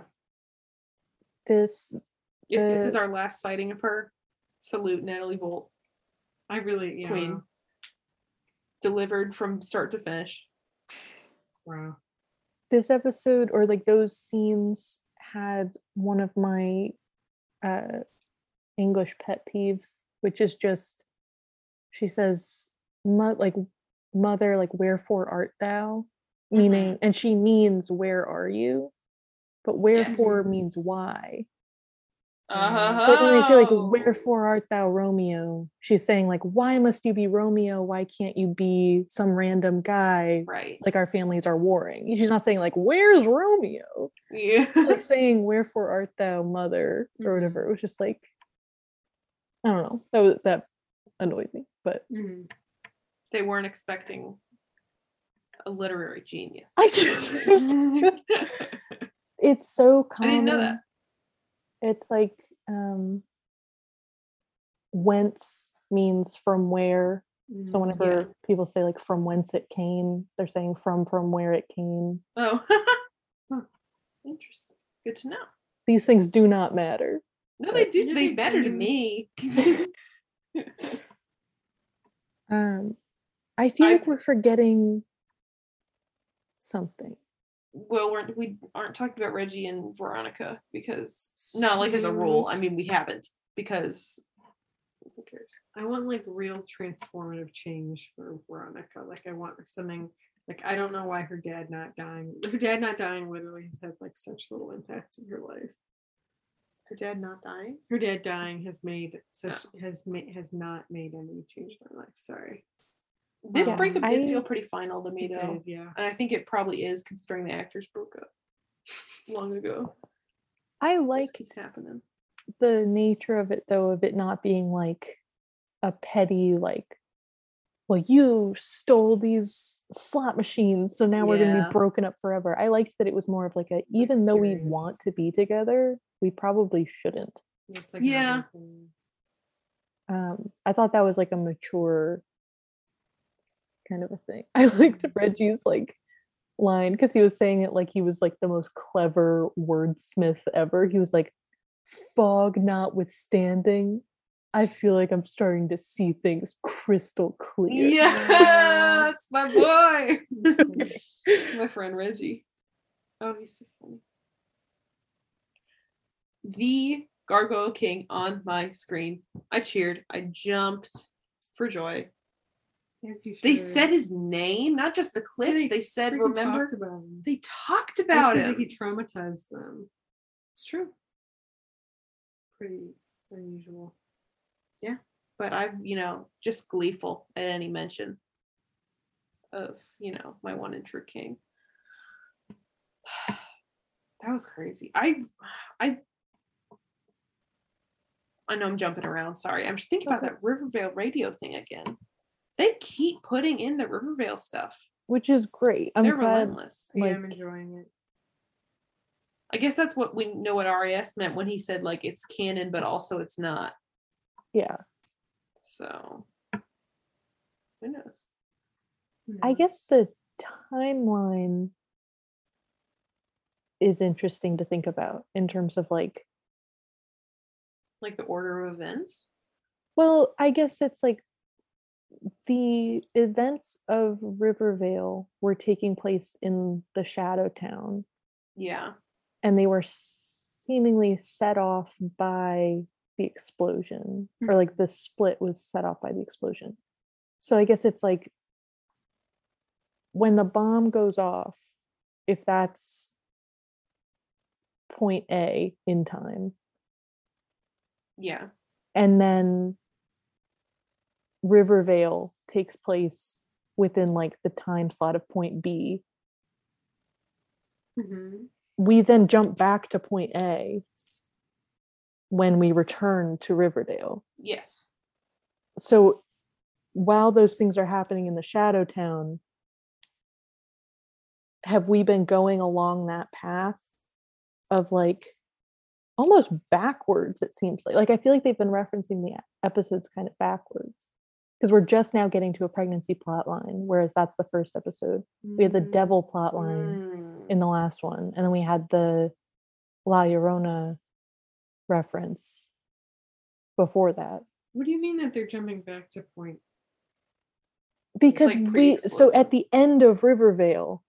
this If this is our last sighting of her, salute Nathalie Boltt. I really, yeah. Queen. Delivered from start to finish. Wow. this episode or like those scenes had one of my uh english pet peeves which is just she says like mother like wherefore art thou? Meaning and she means where are you? But wherefore means why Uh-huh. so when they say like wherefore art thou romeo she's saying like why must you be romeo why can't you be some random guy Right. like our families are warring. She's not saying like, "Where's Romeo?" Yeah. She's like saying, "Wherefore art thou, mother?" or Mhm. whatever. It was just like, I don't know. That was that annoyed me, but Mhm. they weren't expecting a literary genius. I just- it's so I common. didn't know that. It's like um, whence means from where. So Mhm. whenever people say like from whence it came, they're saying from from where it came. Oh, Huh. interesting. Good to know. These things do not matter. No, they do. Yeah, They they matter to me. Um, I feel I- like we're forgetting something. Well, we're, we aren't talking about Reggie and Veronica because not like as a rule. I mean, we haven't because who cares? I want like real transformative change for Veronica. Like I want something like I don't know why her dad not dying. Her dad not dying literally has had like such little impacts in her life. Her dad not dying. Her dad dying has made such Oh. has made has not made any change in her life. Sorry. This Yeah, breakup did I- feel pretty final to me though, did, yeah. and I think it probably is considering the actors broke up long ago. I This liked happening. the nature of it though, of it not being like a petty like well you stole these slot machines so now we're going to be broken up forever i liked that it was more of like a even though we want to be together we probably shouldn't like Yeah. um i thought that was like a mature kind of a thing i liked mm-hmm. reggie's like line because he was saying it like he was like the most clever wordsmith ever he was like fog notwithstanding i feel like i'm starting to see things crystal clear Yeah, it's my boy, my friend Reggie. Oh, he's so funny. The Gargoyle King on my screen. I cheered. I jumped for joy. As you They said his name, not just the clips. They said, freaking "Remember." talked about him. They talked about it. he traumatized them. It's true. Pretty unusual. Yeah. But I'm, you know, just gleeful at any mention of, you know, my one and true king. that was crazy. I, I, I know I'm jumping around. Sorry, I'm just thinking about that Riverdale radio thing again. They keep putting in the Riverdale stuff. which is great i'm They're glad relentless. Yeah, I'm enjoying it. I guess that's what we know what RAS meant when he said like it's canon, but also it's not. yeah So who knows? I hmm. guess the timeline is interesting to think about in terms of like Like the order of events. Well, I guess it's like the events of Rivervale were taking place in the Shadow Town, Yeah. and they were seemingly set off by the explosion, or like the mm-hmm. split was set off by the explosion. So I guess it's like when the bomb goes off, if that's point A in time, Yeah. and then Rivervale takes place within like the time slot of point B. Mm-hmm. We then jump back to point A when we return to Riverdale. Yes. So while those things are happening in the Shadow Town, have we been going along that path of like almost backwards it seems like like i feel like they've been referencing the episodes kind of backwards because we're just now getting to a pregnancy plot line whereas that's the first episode we had the Mm, devil plot line mm. in the last one and then we had the la llorona reference before that What do you mean that they're jumping back to point? because like we so at the end of rivervale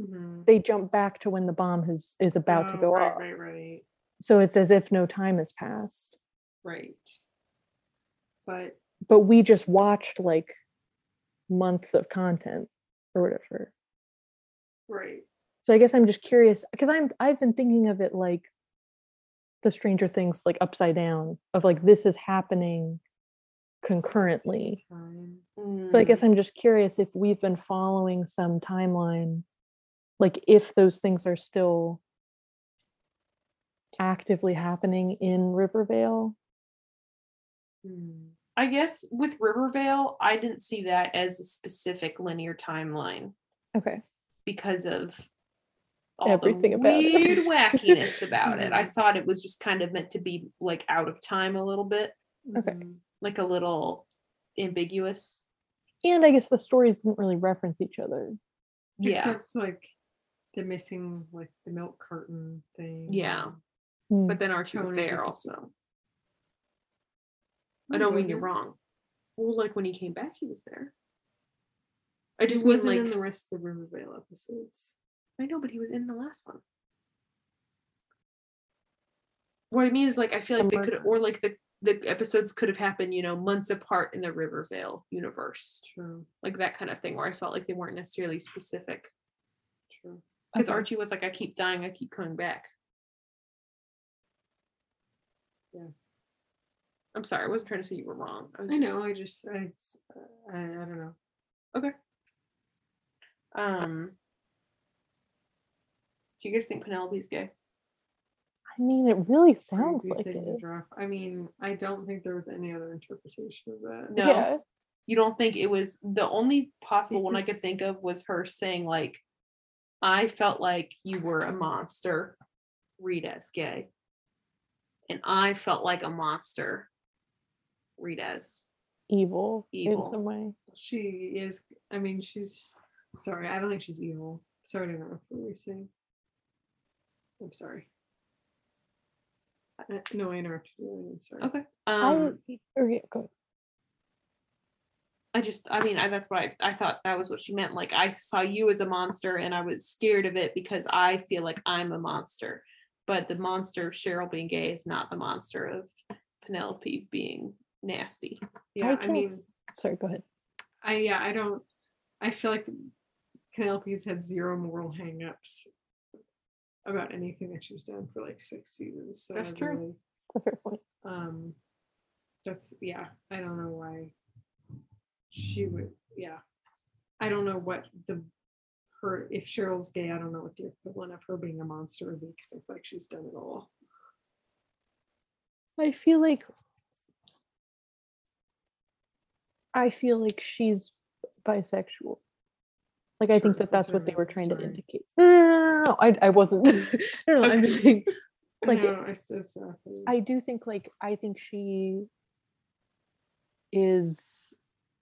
Mhm. they jump back to when the bomb has is about to Oh, go right, off Right, right, so it's as if no time has passed right. But but we just watched like months of content or whatever right. so i guess i'm just curious because i'm i've been thinking of it like the stranger things like upside down of like this is happening concurrently Time. so i guess Mm. i'm just curious if we've been following some timeline like if those things are still actively happening in rivervale Hmm. I guess with Rivervale, I didn't see that as a specific linear timeline okay because of all Everything the about it. weird wackiness about it. I Mhm. thought it was just kind of meant to be like out of time a little bit, Okay. Mhm. like a little ambiguous. and i guess the stories didn't really reference each other Yeah. Except like the missing like the milk carton thing. Yeah. and- Hmm. But then Archie was there also. I oh, don't mean you're wrong. Well, like when he came back, he was there. I just mean wasn't like in the rest of the Riverdale episodes. I know, but he was in the last one. What I mean is like I feel like they could or like the the episodes could have happened, you know, months apart in the Rivervale universe. True. Like that kind of thing where I felt like they weren't necessarily specific. True. Because Okay. Archie was like, I keep dying, I keep coming back. Yeah. I'm sorry, I wasn't trying to say you were wrong. was I just- know. I just I I, I don't know. Okay. Um do you guys think Penelope's gay? i mean it really sounds Crazy like it drop. I mean, I don't think there was any other interpretation of that. No. yeah You don't think it was the only possible one I could think of was her saying like I felt like you were a monster, read as gay. And I felt like a monster, read as evil, Evil. in some way She is. I mean, she's. Sorry, I don't think she's evil. Sorry to interrupt what you were saying. I'm sorry. I, no, I interrupted you. I'm sorry. Okay. Um I or go. I just, I mean, I, that's what I, I thought that was what she meant. Like, I saw you as a monster and I was scared of it because I feel like I'm a monster. But the monster, of Cheryl being gay, is not the monster of Penelope being nasty. Yeah, I, can't mean, sorry go ahead I yeah, I don't. I feel like Penelope's had zero moral hangups about anything that she's done for like six seasons. So That's true. really, it's a fair point um, that's yeah. I don't know why she would. Yeah, I don't know what the her if Cheryl's gay. I don't know what the equivalent of her being a monster would be because I feel like she's done it all. I feel like I feel like she's bisexual. Like I Sure, think that that's that's what what they were trying to indicate. No, no, no, I, I wasn't. no, no, I'm just saying. Like, no, I said exactly. I do think like I think she is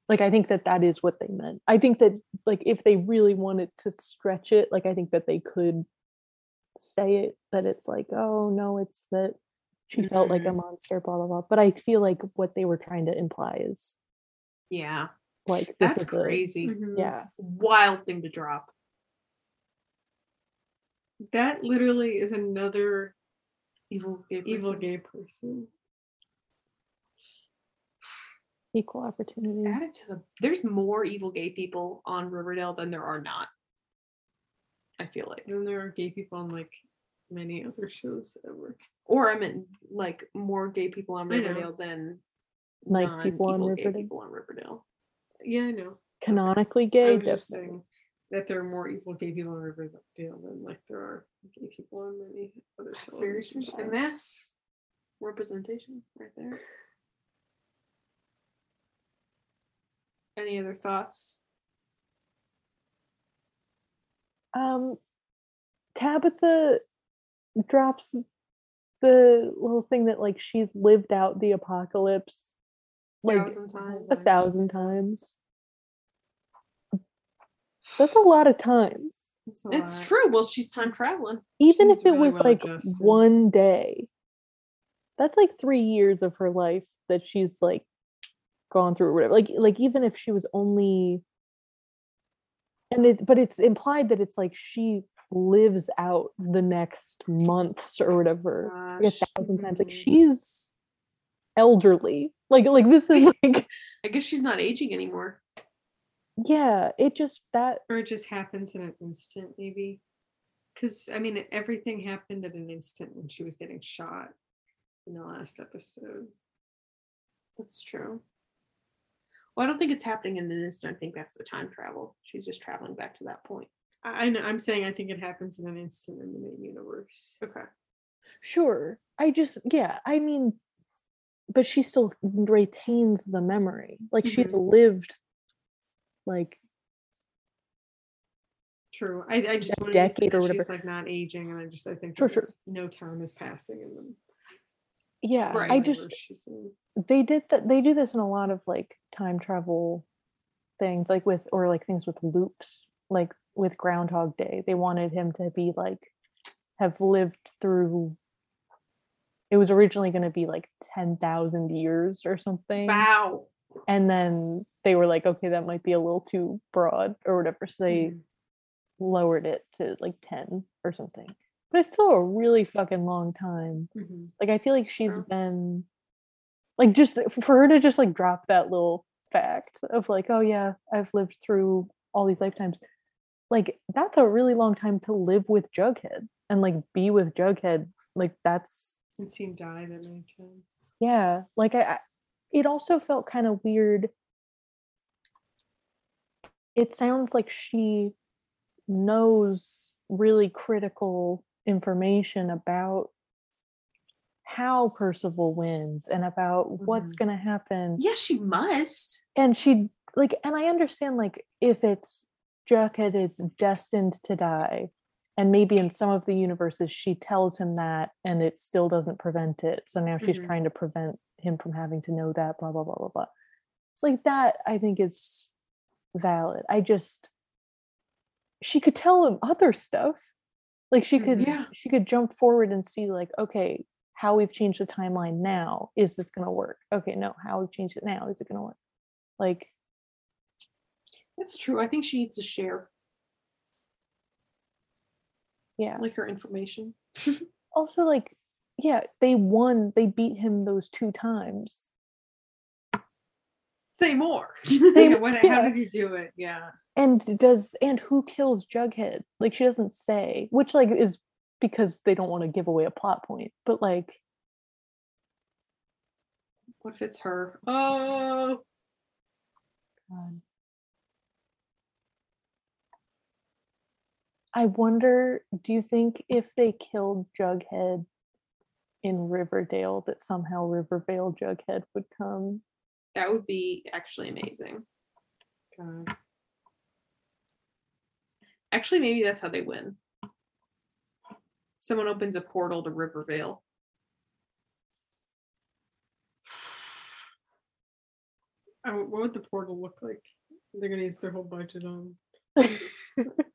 like I think that that is what they meant. I think that like if they really wanted to stretch it, like I think that they could say it that it's like oh no, it's that she felt like a Mhm. monster, blah blah blah. But I feel like what they were trying to imply is Yeah. like That's is a- crazy. Mhm. yeah. Wild thing to drop. That literally is another Evil gay evil person. gay person. Equal opportunity. Add it to the there's more evil gay people on Riverdale than there are not. I feel like. And there are gay people on like many other shows ever. Or I meant like more gay people on Riverdale than Nice people on Riverdale. people on Riverdale. Yeah, I know. Canonically I gay, was just definitely. saying that there are more evil gay people on Riverdale than like there are gay people on many other That's true. And that's representation right there. Any other thoughts? Um, Tabitha drops the little thing that like she's lived out the apocalypse like Thousand times. a thousand times. That's a lot of times. It's, It's lot. true. Well, she's time traveling. Even if it really was well like adjusted. one day, that's like three years of her life that she's like gone through or whatever. Like like even if she was only and it but it's implied that it's like she lives out the next months or whatever like a thousand times. Like Mhm. she's elderly. Like like this is like I guess she's not aging anymore. yeah, it just that or it just happens in an instant, maybe. Because I mean, everything happened in an instant when she was getting shot in the last episode. That's true. Well, I don't think it's happening in an instant. I think that's the time travel. She's just traveling back to that point. I, I know, I'm saying I think it happens in an instant in the main universe. Okay. sure. I just yeah, I mean but she still retains the memory. Like she's mm-hmm. lived like True. I, I just A wanted to say decade or that she's like not aging, and I just I think Sure, sure. no time is passing in them. yeah, Right. I just they did that they do this in a lot of like time travel things like with or like things with loops like with groundhog day they wanted him to be like have lived through it was originally going to be like 10,000 years or something Wow. and then they were like okay that might be a little too broad or whatever so they Mhm. lowered it to like 10 or something but it's still a really fucking long time Mhm. like I feel like she's True. been like just for her to just like drop that little fact of like, oh yeah, I've lived through all these lifetimes. Like that's a really long time to live with Jughead and like be with Jughead. Like that's And seen die that many times. yeah. Like I, I it also felt kind of weird. It sounds like she knows really critical information about how Percival wins and about what's Mhm. going to happen. Yeah, she must. And she like and I understand like if it's Jughead is destined to die and maybe in some of the universes she tells him that and it still doesn't prevent it. So now she's Mhm. trying to prevent him from having to know that blah blah blah blah blah. Like that I think is valid. I just she could tell him other stuff. Like she could Mhm. Yeah. she could jump forward and see like okay, how we've changed the timeline now, is this going to work? Okay, no, how we've changed it now, is it going to work? Like That's true. I think she needs to share yeah. like her information. also like yeah they won they beat him those two times Say more. Yeah, what, yeah. How did he do it? Yeah. and does and who kills jughead like she doesn't say which like is because they don't want to give away a plot point but like what if it's her? Oh, God. I wonder do you think if they killed jughead in riverdale that somehow rivervale jughead would come that would be actually amazing. God. Actually, maybe that's how they win. Someone opens a portal to Rivervale. Oh, what would the portal look like? They're gonna use their whole budget on.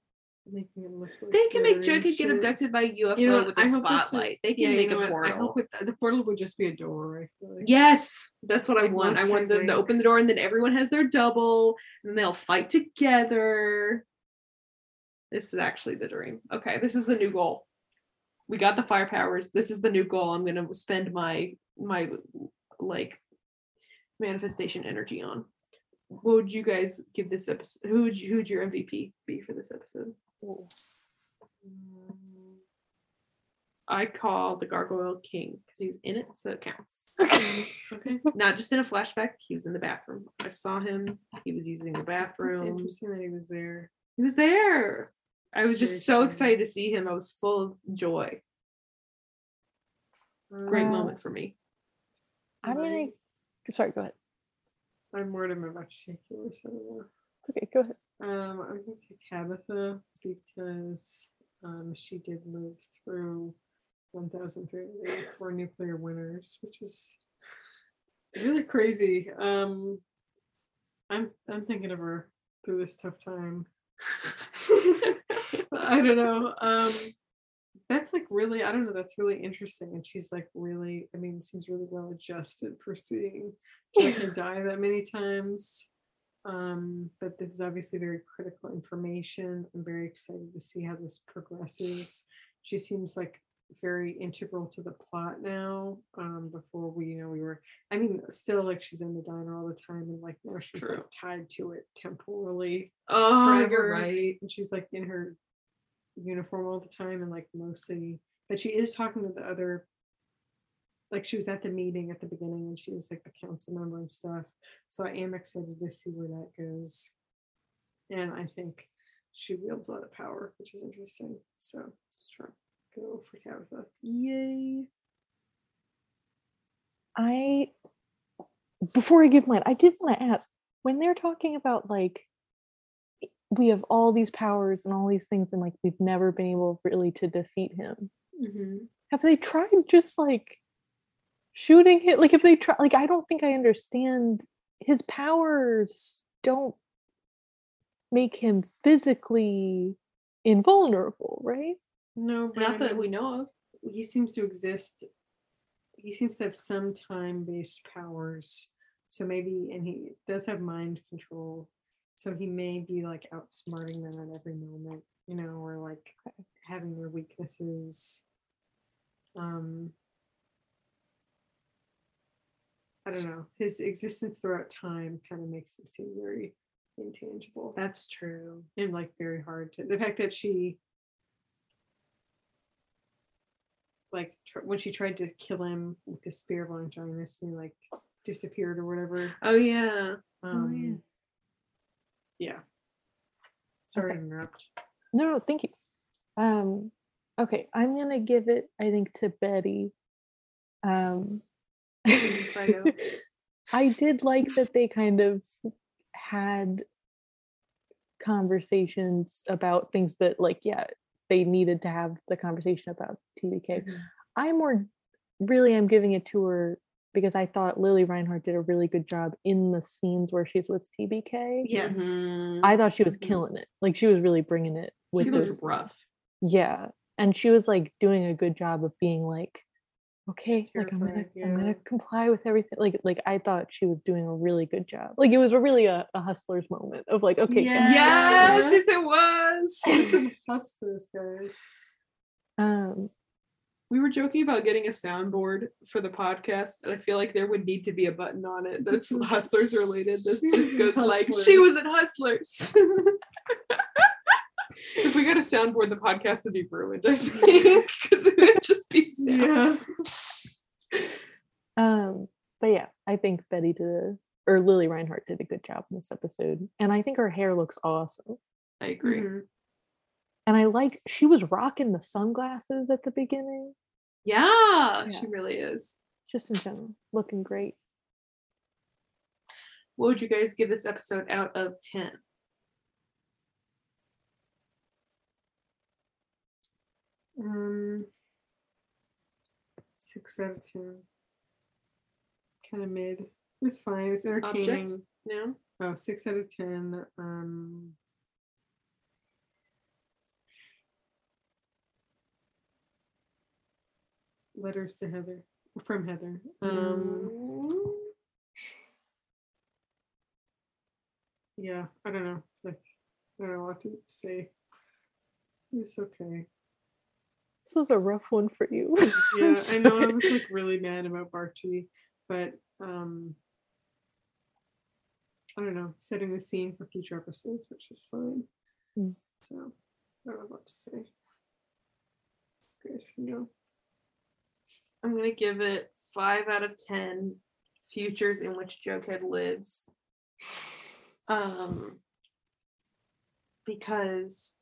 making him look like They can make Jughead get abducted by a UFO You know with a I hope a- spotlight. they Yeah, can you make know a portal. I hope it, the portal would just be a door. I feel like. Yes, that's what I Like want. I want them to open the door and then everyone has their double and they'll fight together. This is actually the dream. Okay, this is the new goal. We got the fire powers. This is the new goal. I'm gonna spend my my like manifestation energy on. What would you guys give this episode? Who would you, who'd your MVP be for this episode? I call the Gargoyle King because he's in it, so it counts. Okay. okay. Not just in a flashback, he was in the bathroom. I saw him. He was using the bathroom. It's bathroom. interesting that he was there. He was there. I was Very just so excited to see him. I was full of joy. Great Um, moment for me. I'm gonna. Sorry, go ahead. I'm worried I'm about to take you I don't. Okay, go ahead. Um, I was gonna say Tabitha because um, she did live through 1,384 nuclear winners, which is really crazy. Um, I'm I'm thinking of her through this tough time. I don't know. Um, that's like really, I don't know. That's really interesting, and she's like really. I mean, seems really well adjusted for seeing die that many times. Um, but this is obviously very critical information. I'm very excited to see how this progresses. She seems like very integral to the plot now. Um, before we, you know, we were, I mean, still like she's in the diner all the time, and like now she's true. like tied to it temporally. Oh, forever, you're right. And she's like in her uniform all the time, and like mostly, but she is talking to the other. Like she was at the meeting at the beginning, and she was like the council member and stuff. So I am excited to see where that goes. And I think she wields a lot of power, which is interesting. So sure, go for Tabitha. Yay. I before I give mine, I did want to ask when they're talking about like we have all these powers and all these things, and like we've never been able really to defeat him. Mm-hmm. Have they tried just like shooting him? Like if they try, like I don't think I understand his powers. Don't make him physically invulnerable, right? No, but Not that we know of. he seems to exist he seems to have some time based powers so maybe and he does have mind control so he may be like outsmarting them at every moment you know or like having their weaknesses um i don't know his existence throughout time kind of makes him seem very intangible That's true. and like very hard to the fact that she like tr- when she tried to kill him with the spear of Longinus and he like disappeared or whatever. Oh yeah. Um, yeah. Sorry Okay. to interrupt. No, no, thank you. Um, okay, I'm gonna give it, I think, to Betty. Um, Fido. I did like that they kind of had conversations about things that, like, yeah, they needed to have the conversation about TBK. I'm more really I'm giving it to her because I thought Lili Reinhart did a really good job in the scenes where she's with TBK. Yes. Mhm. I thought she was Mhm. killing it. Like she was really bringing it with She those rough. yeah. And she was like doing a good job of being like, okay, like I'm gonna I'm gonna comply with everything. Like like I thought she was doing a really good job. Like it was a really a, a hustler's moment of like, okay, Yeah. Yes, yes, it was. Hustlers, guys. um we were joking about getting a soundboard for the podcast, and I feel like there would need to be a button on it that's Hustlers related. That just goes like, "She was in Hustlers." if we got a soundboard, the podcast would be ruined. I think because it would just be Yeah. um but yeah, I think Betty did a or Lili Reinhart did a good job in this episode. And I think her hair looks awesome. I agree. Mhm. And I like she was rocking the sunglasses at the beginning. Yeah, she really is. Just in general, looking great. What would you guys give this episode out of ten? um, six out of ten. Kind of mid. It was fine. It was entertaining. Object? No. Oh, six out of ten. Um, letters to Heather from Heather. Um, mm. Yeah, I don't know. Like, I don't know what to say. It's okay. This was a rough one for you. Yeah, I know I was like really mad about Barchie, but um I don't know, setting the scene for future episodes, which is fine. Mm. So I don't know what to say. You guys can go. I'm gonna give it five out of ten futures in which Jughead lives. Um because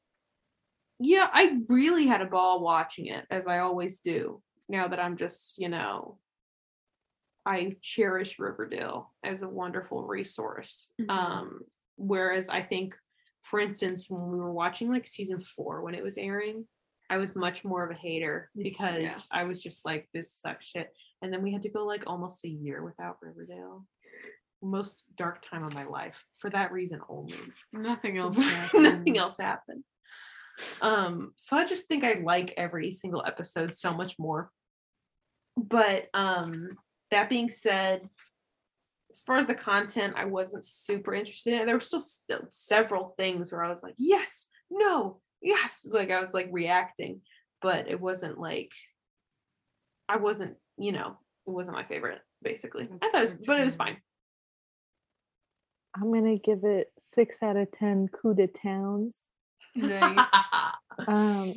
yeah, I really had a ball watching it, as I always do, now that I'm just, you know, I cherish Riverdale as a wonderful resource. Mhm. Um, whereas I think, for instance, when we were watching like season four when it was airing, I was much more of a hater because yeah. I was just like, this sucks shit. And then we had to go like almost a year without Riverdale. Most dark time of my life for that reason only. Nothing else. Nothing else happened. Um, so I just think I like every single episode so much more. But um that being said, as far as the content, I wasn't super interested in. it. There were still, still several things where I was like, yes, no, yes. Like I was like reacting, but it wasn't like I wasn't, you know, it wasn't my favorite, basically. I That's thought it was, but it was fine. I'm gonna give it six out of ten coup de towns. Nice. Um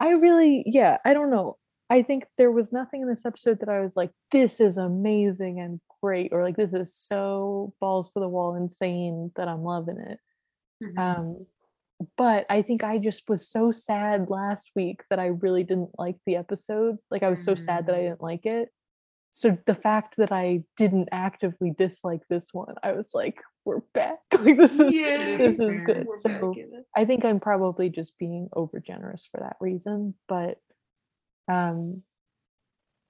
I really yeah, I don't know. I think there was nothing in this episode that I was like, this is amazing and great, or like this is so balls to the wall insane that I'm loving it. Mhm. Um, but I think I just was so sad last week that I really didn't like the episode. Like I was so sad that I Mm. didn't like it. So the fact that I didn't actively dislike this one, I was like, we're back. Like this is Yeah, this is good. We're So back in it. I think I'm probably just being over generous for that reason, but um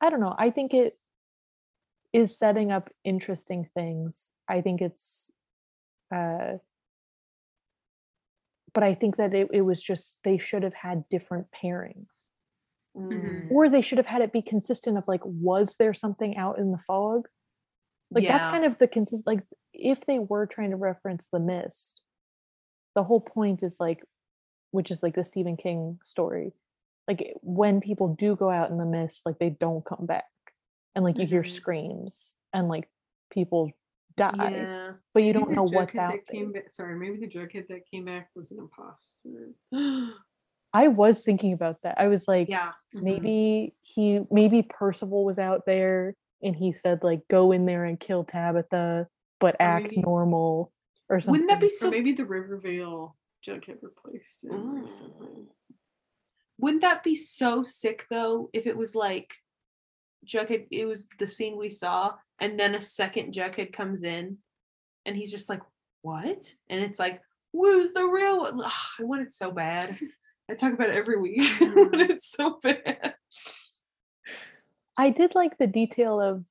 I don't know. I think it is setting up interesting things. I think it's uh but I think that it, it was just they should have had different pairings. Mm. Or they should have had it be consistent of like, was there something out in the fog? Like that's kind of the consist like if they were trying to reference the mist, the whole point is like which is like the Stephen King story. Like when people do go out in the mist, like they don't come back. And like you hear Mhm. screams and like people die. Yeah. But you Maybe don't know what's out there. back. Sorry, maybe the Jughead that came back was an imposter. I was thinking about that. I was like, yeah. Mhm. maybe he maybe Percival was out there and he said like go in there and kill Tabitha but Or act maybe- normal or something. Wouldn't that be Or so maybe the Rivervale Jughead replaced him or Mm. something. Wouldn't that be so sick though if it was like Jughead it was the scene we saw and then a second Jughead comes in and he's just like, What? And it's like, Who's the real one? Ugh, I want it so bad. I talk about it every week. I want it so bad. I did like the detail of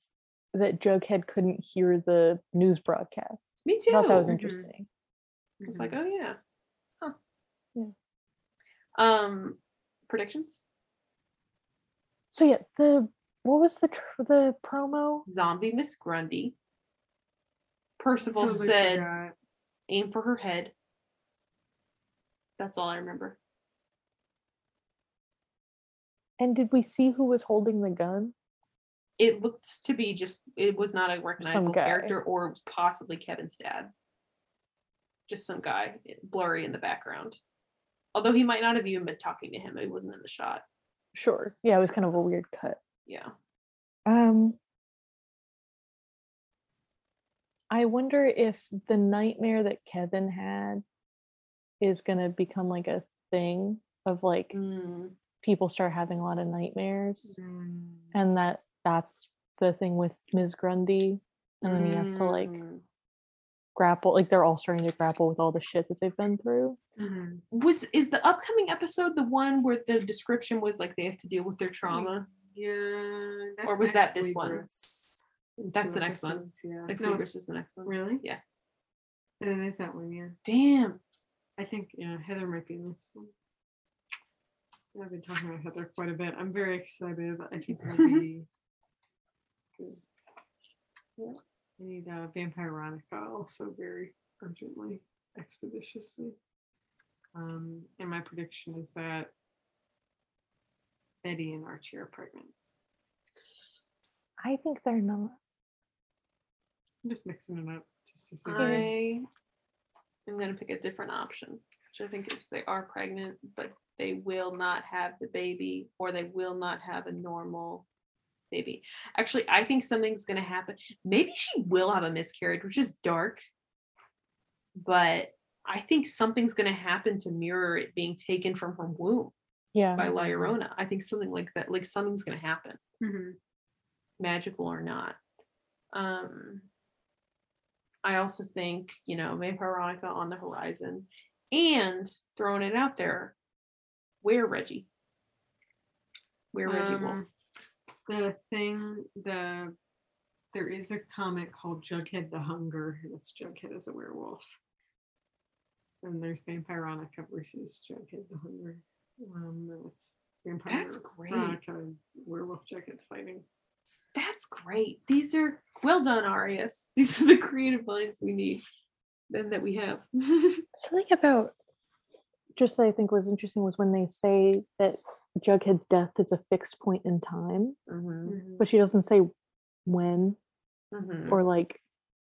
that Jughead couldn't hear the news broadcast. Me I too. thought that was Mhm. interesting. It's like, oh yeah. Huh. Yeah. Um predictions? So yeah, the what was the tr- the promo? Zombie Miss Grundy. Percival Totally said forgot. aim for her head. That's all I remember. And did we see who was holding the gun? It looks to be just it was not a recognizable character or it was possibly Kevin's dad. Just some guy eh, blurry in the background. Although he might not have even been talking to him. He wasn't in the shot. Sure. Yeah, it was kind of a weird cut. Yeah. Um I wonder if the nightmare that Kevin had is going to become like a thing of like Mm, people start having a lot of nightmares Mm. and that that's the thing with Ms. Grundy and then he has to like mm. grapple like they're all starting to grapple with all the shit that they've been through. Mhm. was is the upcoming episode the one where the description was like they have to deal with their trauma? Yeah. that's Or was that this one? That's the next one. episodes, Yeah. Like No, Libris is the next one. Really? Yeah. And then it is that one, yeah. Damn. I think yeah, Heather might be in this one. I've been talking about Heather quite a bit. I'm very excited. I think it'll be good. Yeah. I need uh, Vampire Veronica also very urgently, expeditiously. Um, and my prediction is that Betty and Archie are pregnant. I think they're not. I'm just mixing it up just to see. I am going to pick a different option, which I think is they are pregnant, but they will not have the baby or they will not have a normal baby. Actually, I think something's going to happen. Maybe she will have a miscarriage, which is dark, but I think something's going to happen to mirror it being taken from her womb Yeah. by La Llorona. I think something like that, like something's going to happen Mhm. magical or not. Um, I also think, you know, Vampire Veronica on the horizon and throwing it out there, where Reggie? Where Reggie Wolf? Um, The thing, the there is a comic called Jughead the Hunger, and it's Jughead as a werewolf. And there's Vampire Veronica versus Jughead the Hunger. Um, and it's Vampire That's great. Veronica werewolf Jughead fighting. That's great. These are well done, Arias. These are the creative minds we need and that we have. Something about just that I think was interesting was when they say that Jughead's death is a fixed point in time, Mhm, but she doesn't say when mhm. or like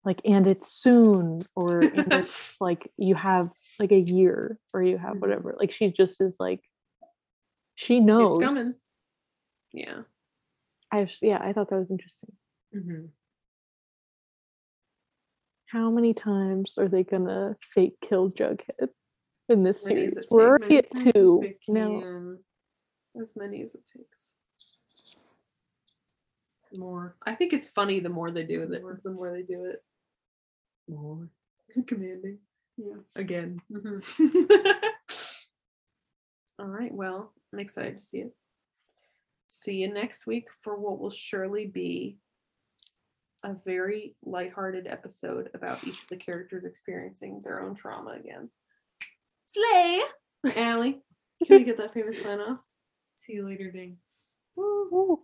like and it's soon or and it's like you have like a year or you have Mhm. whatever. Like she just is like she knows. It's coming. Yeah. I just, yeah, I thought that was interesting. Mm-hmm. How many times are they gonna fake kill Jughead in this Many series? We're already at two. No, No. As many as it takes. More. I think it's funny the more they do it, More. the more they do it. More commanding Yeah. again. Mhm. All right. Well, I'm excited to see it. See you next week for what will surely be a very lighthearted episode about each of the characters experiencing their own trauma again. Slay! Allie, can we get that famous sign off? See you later, Dinks. Woo. Ooh.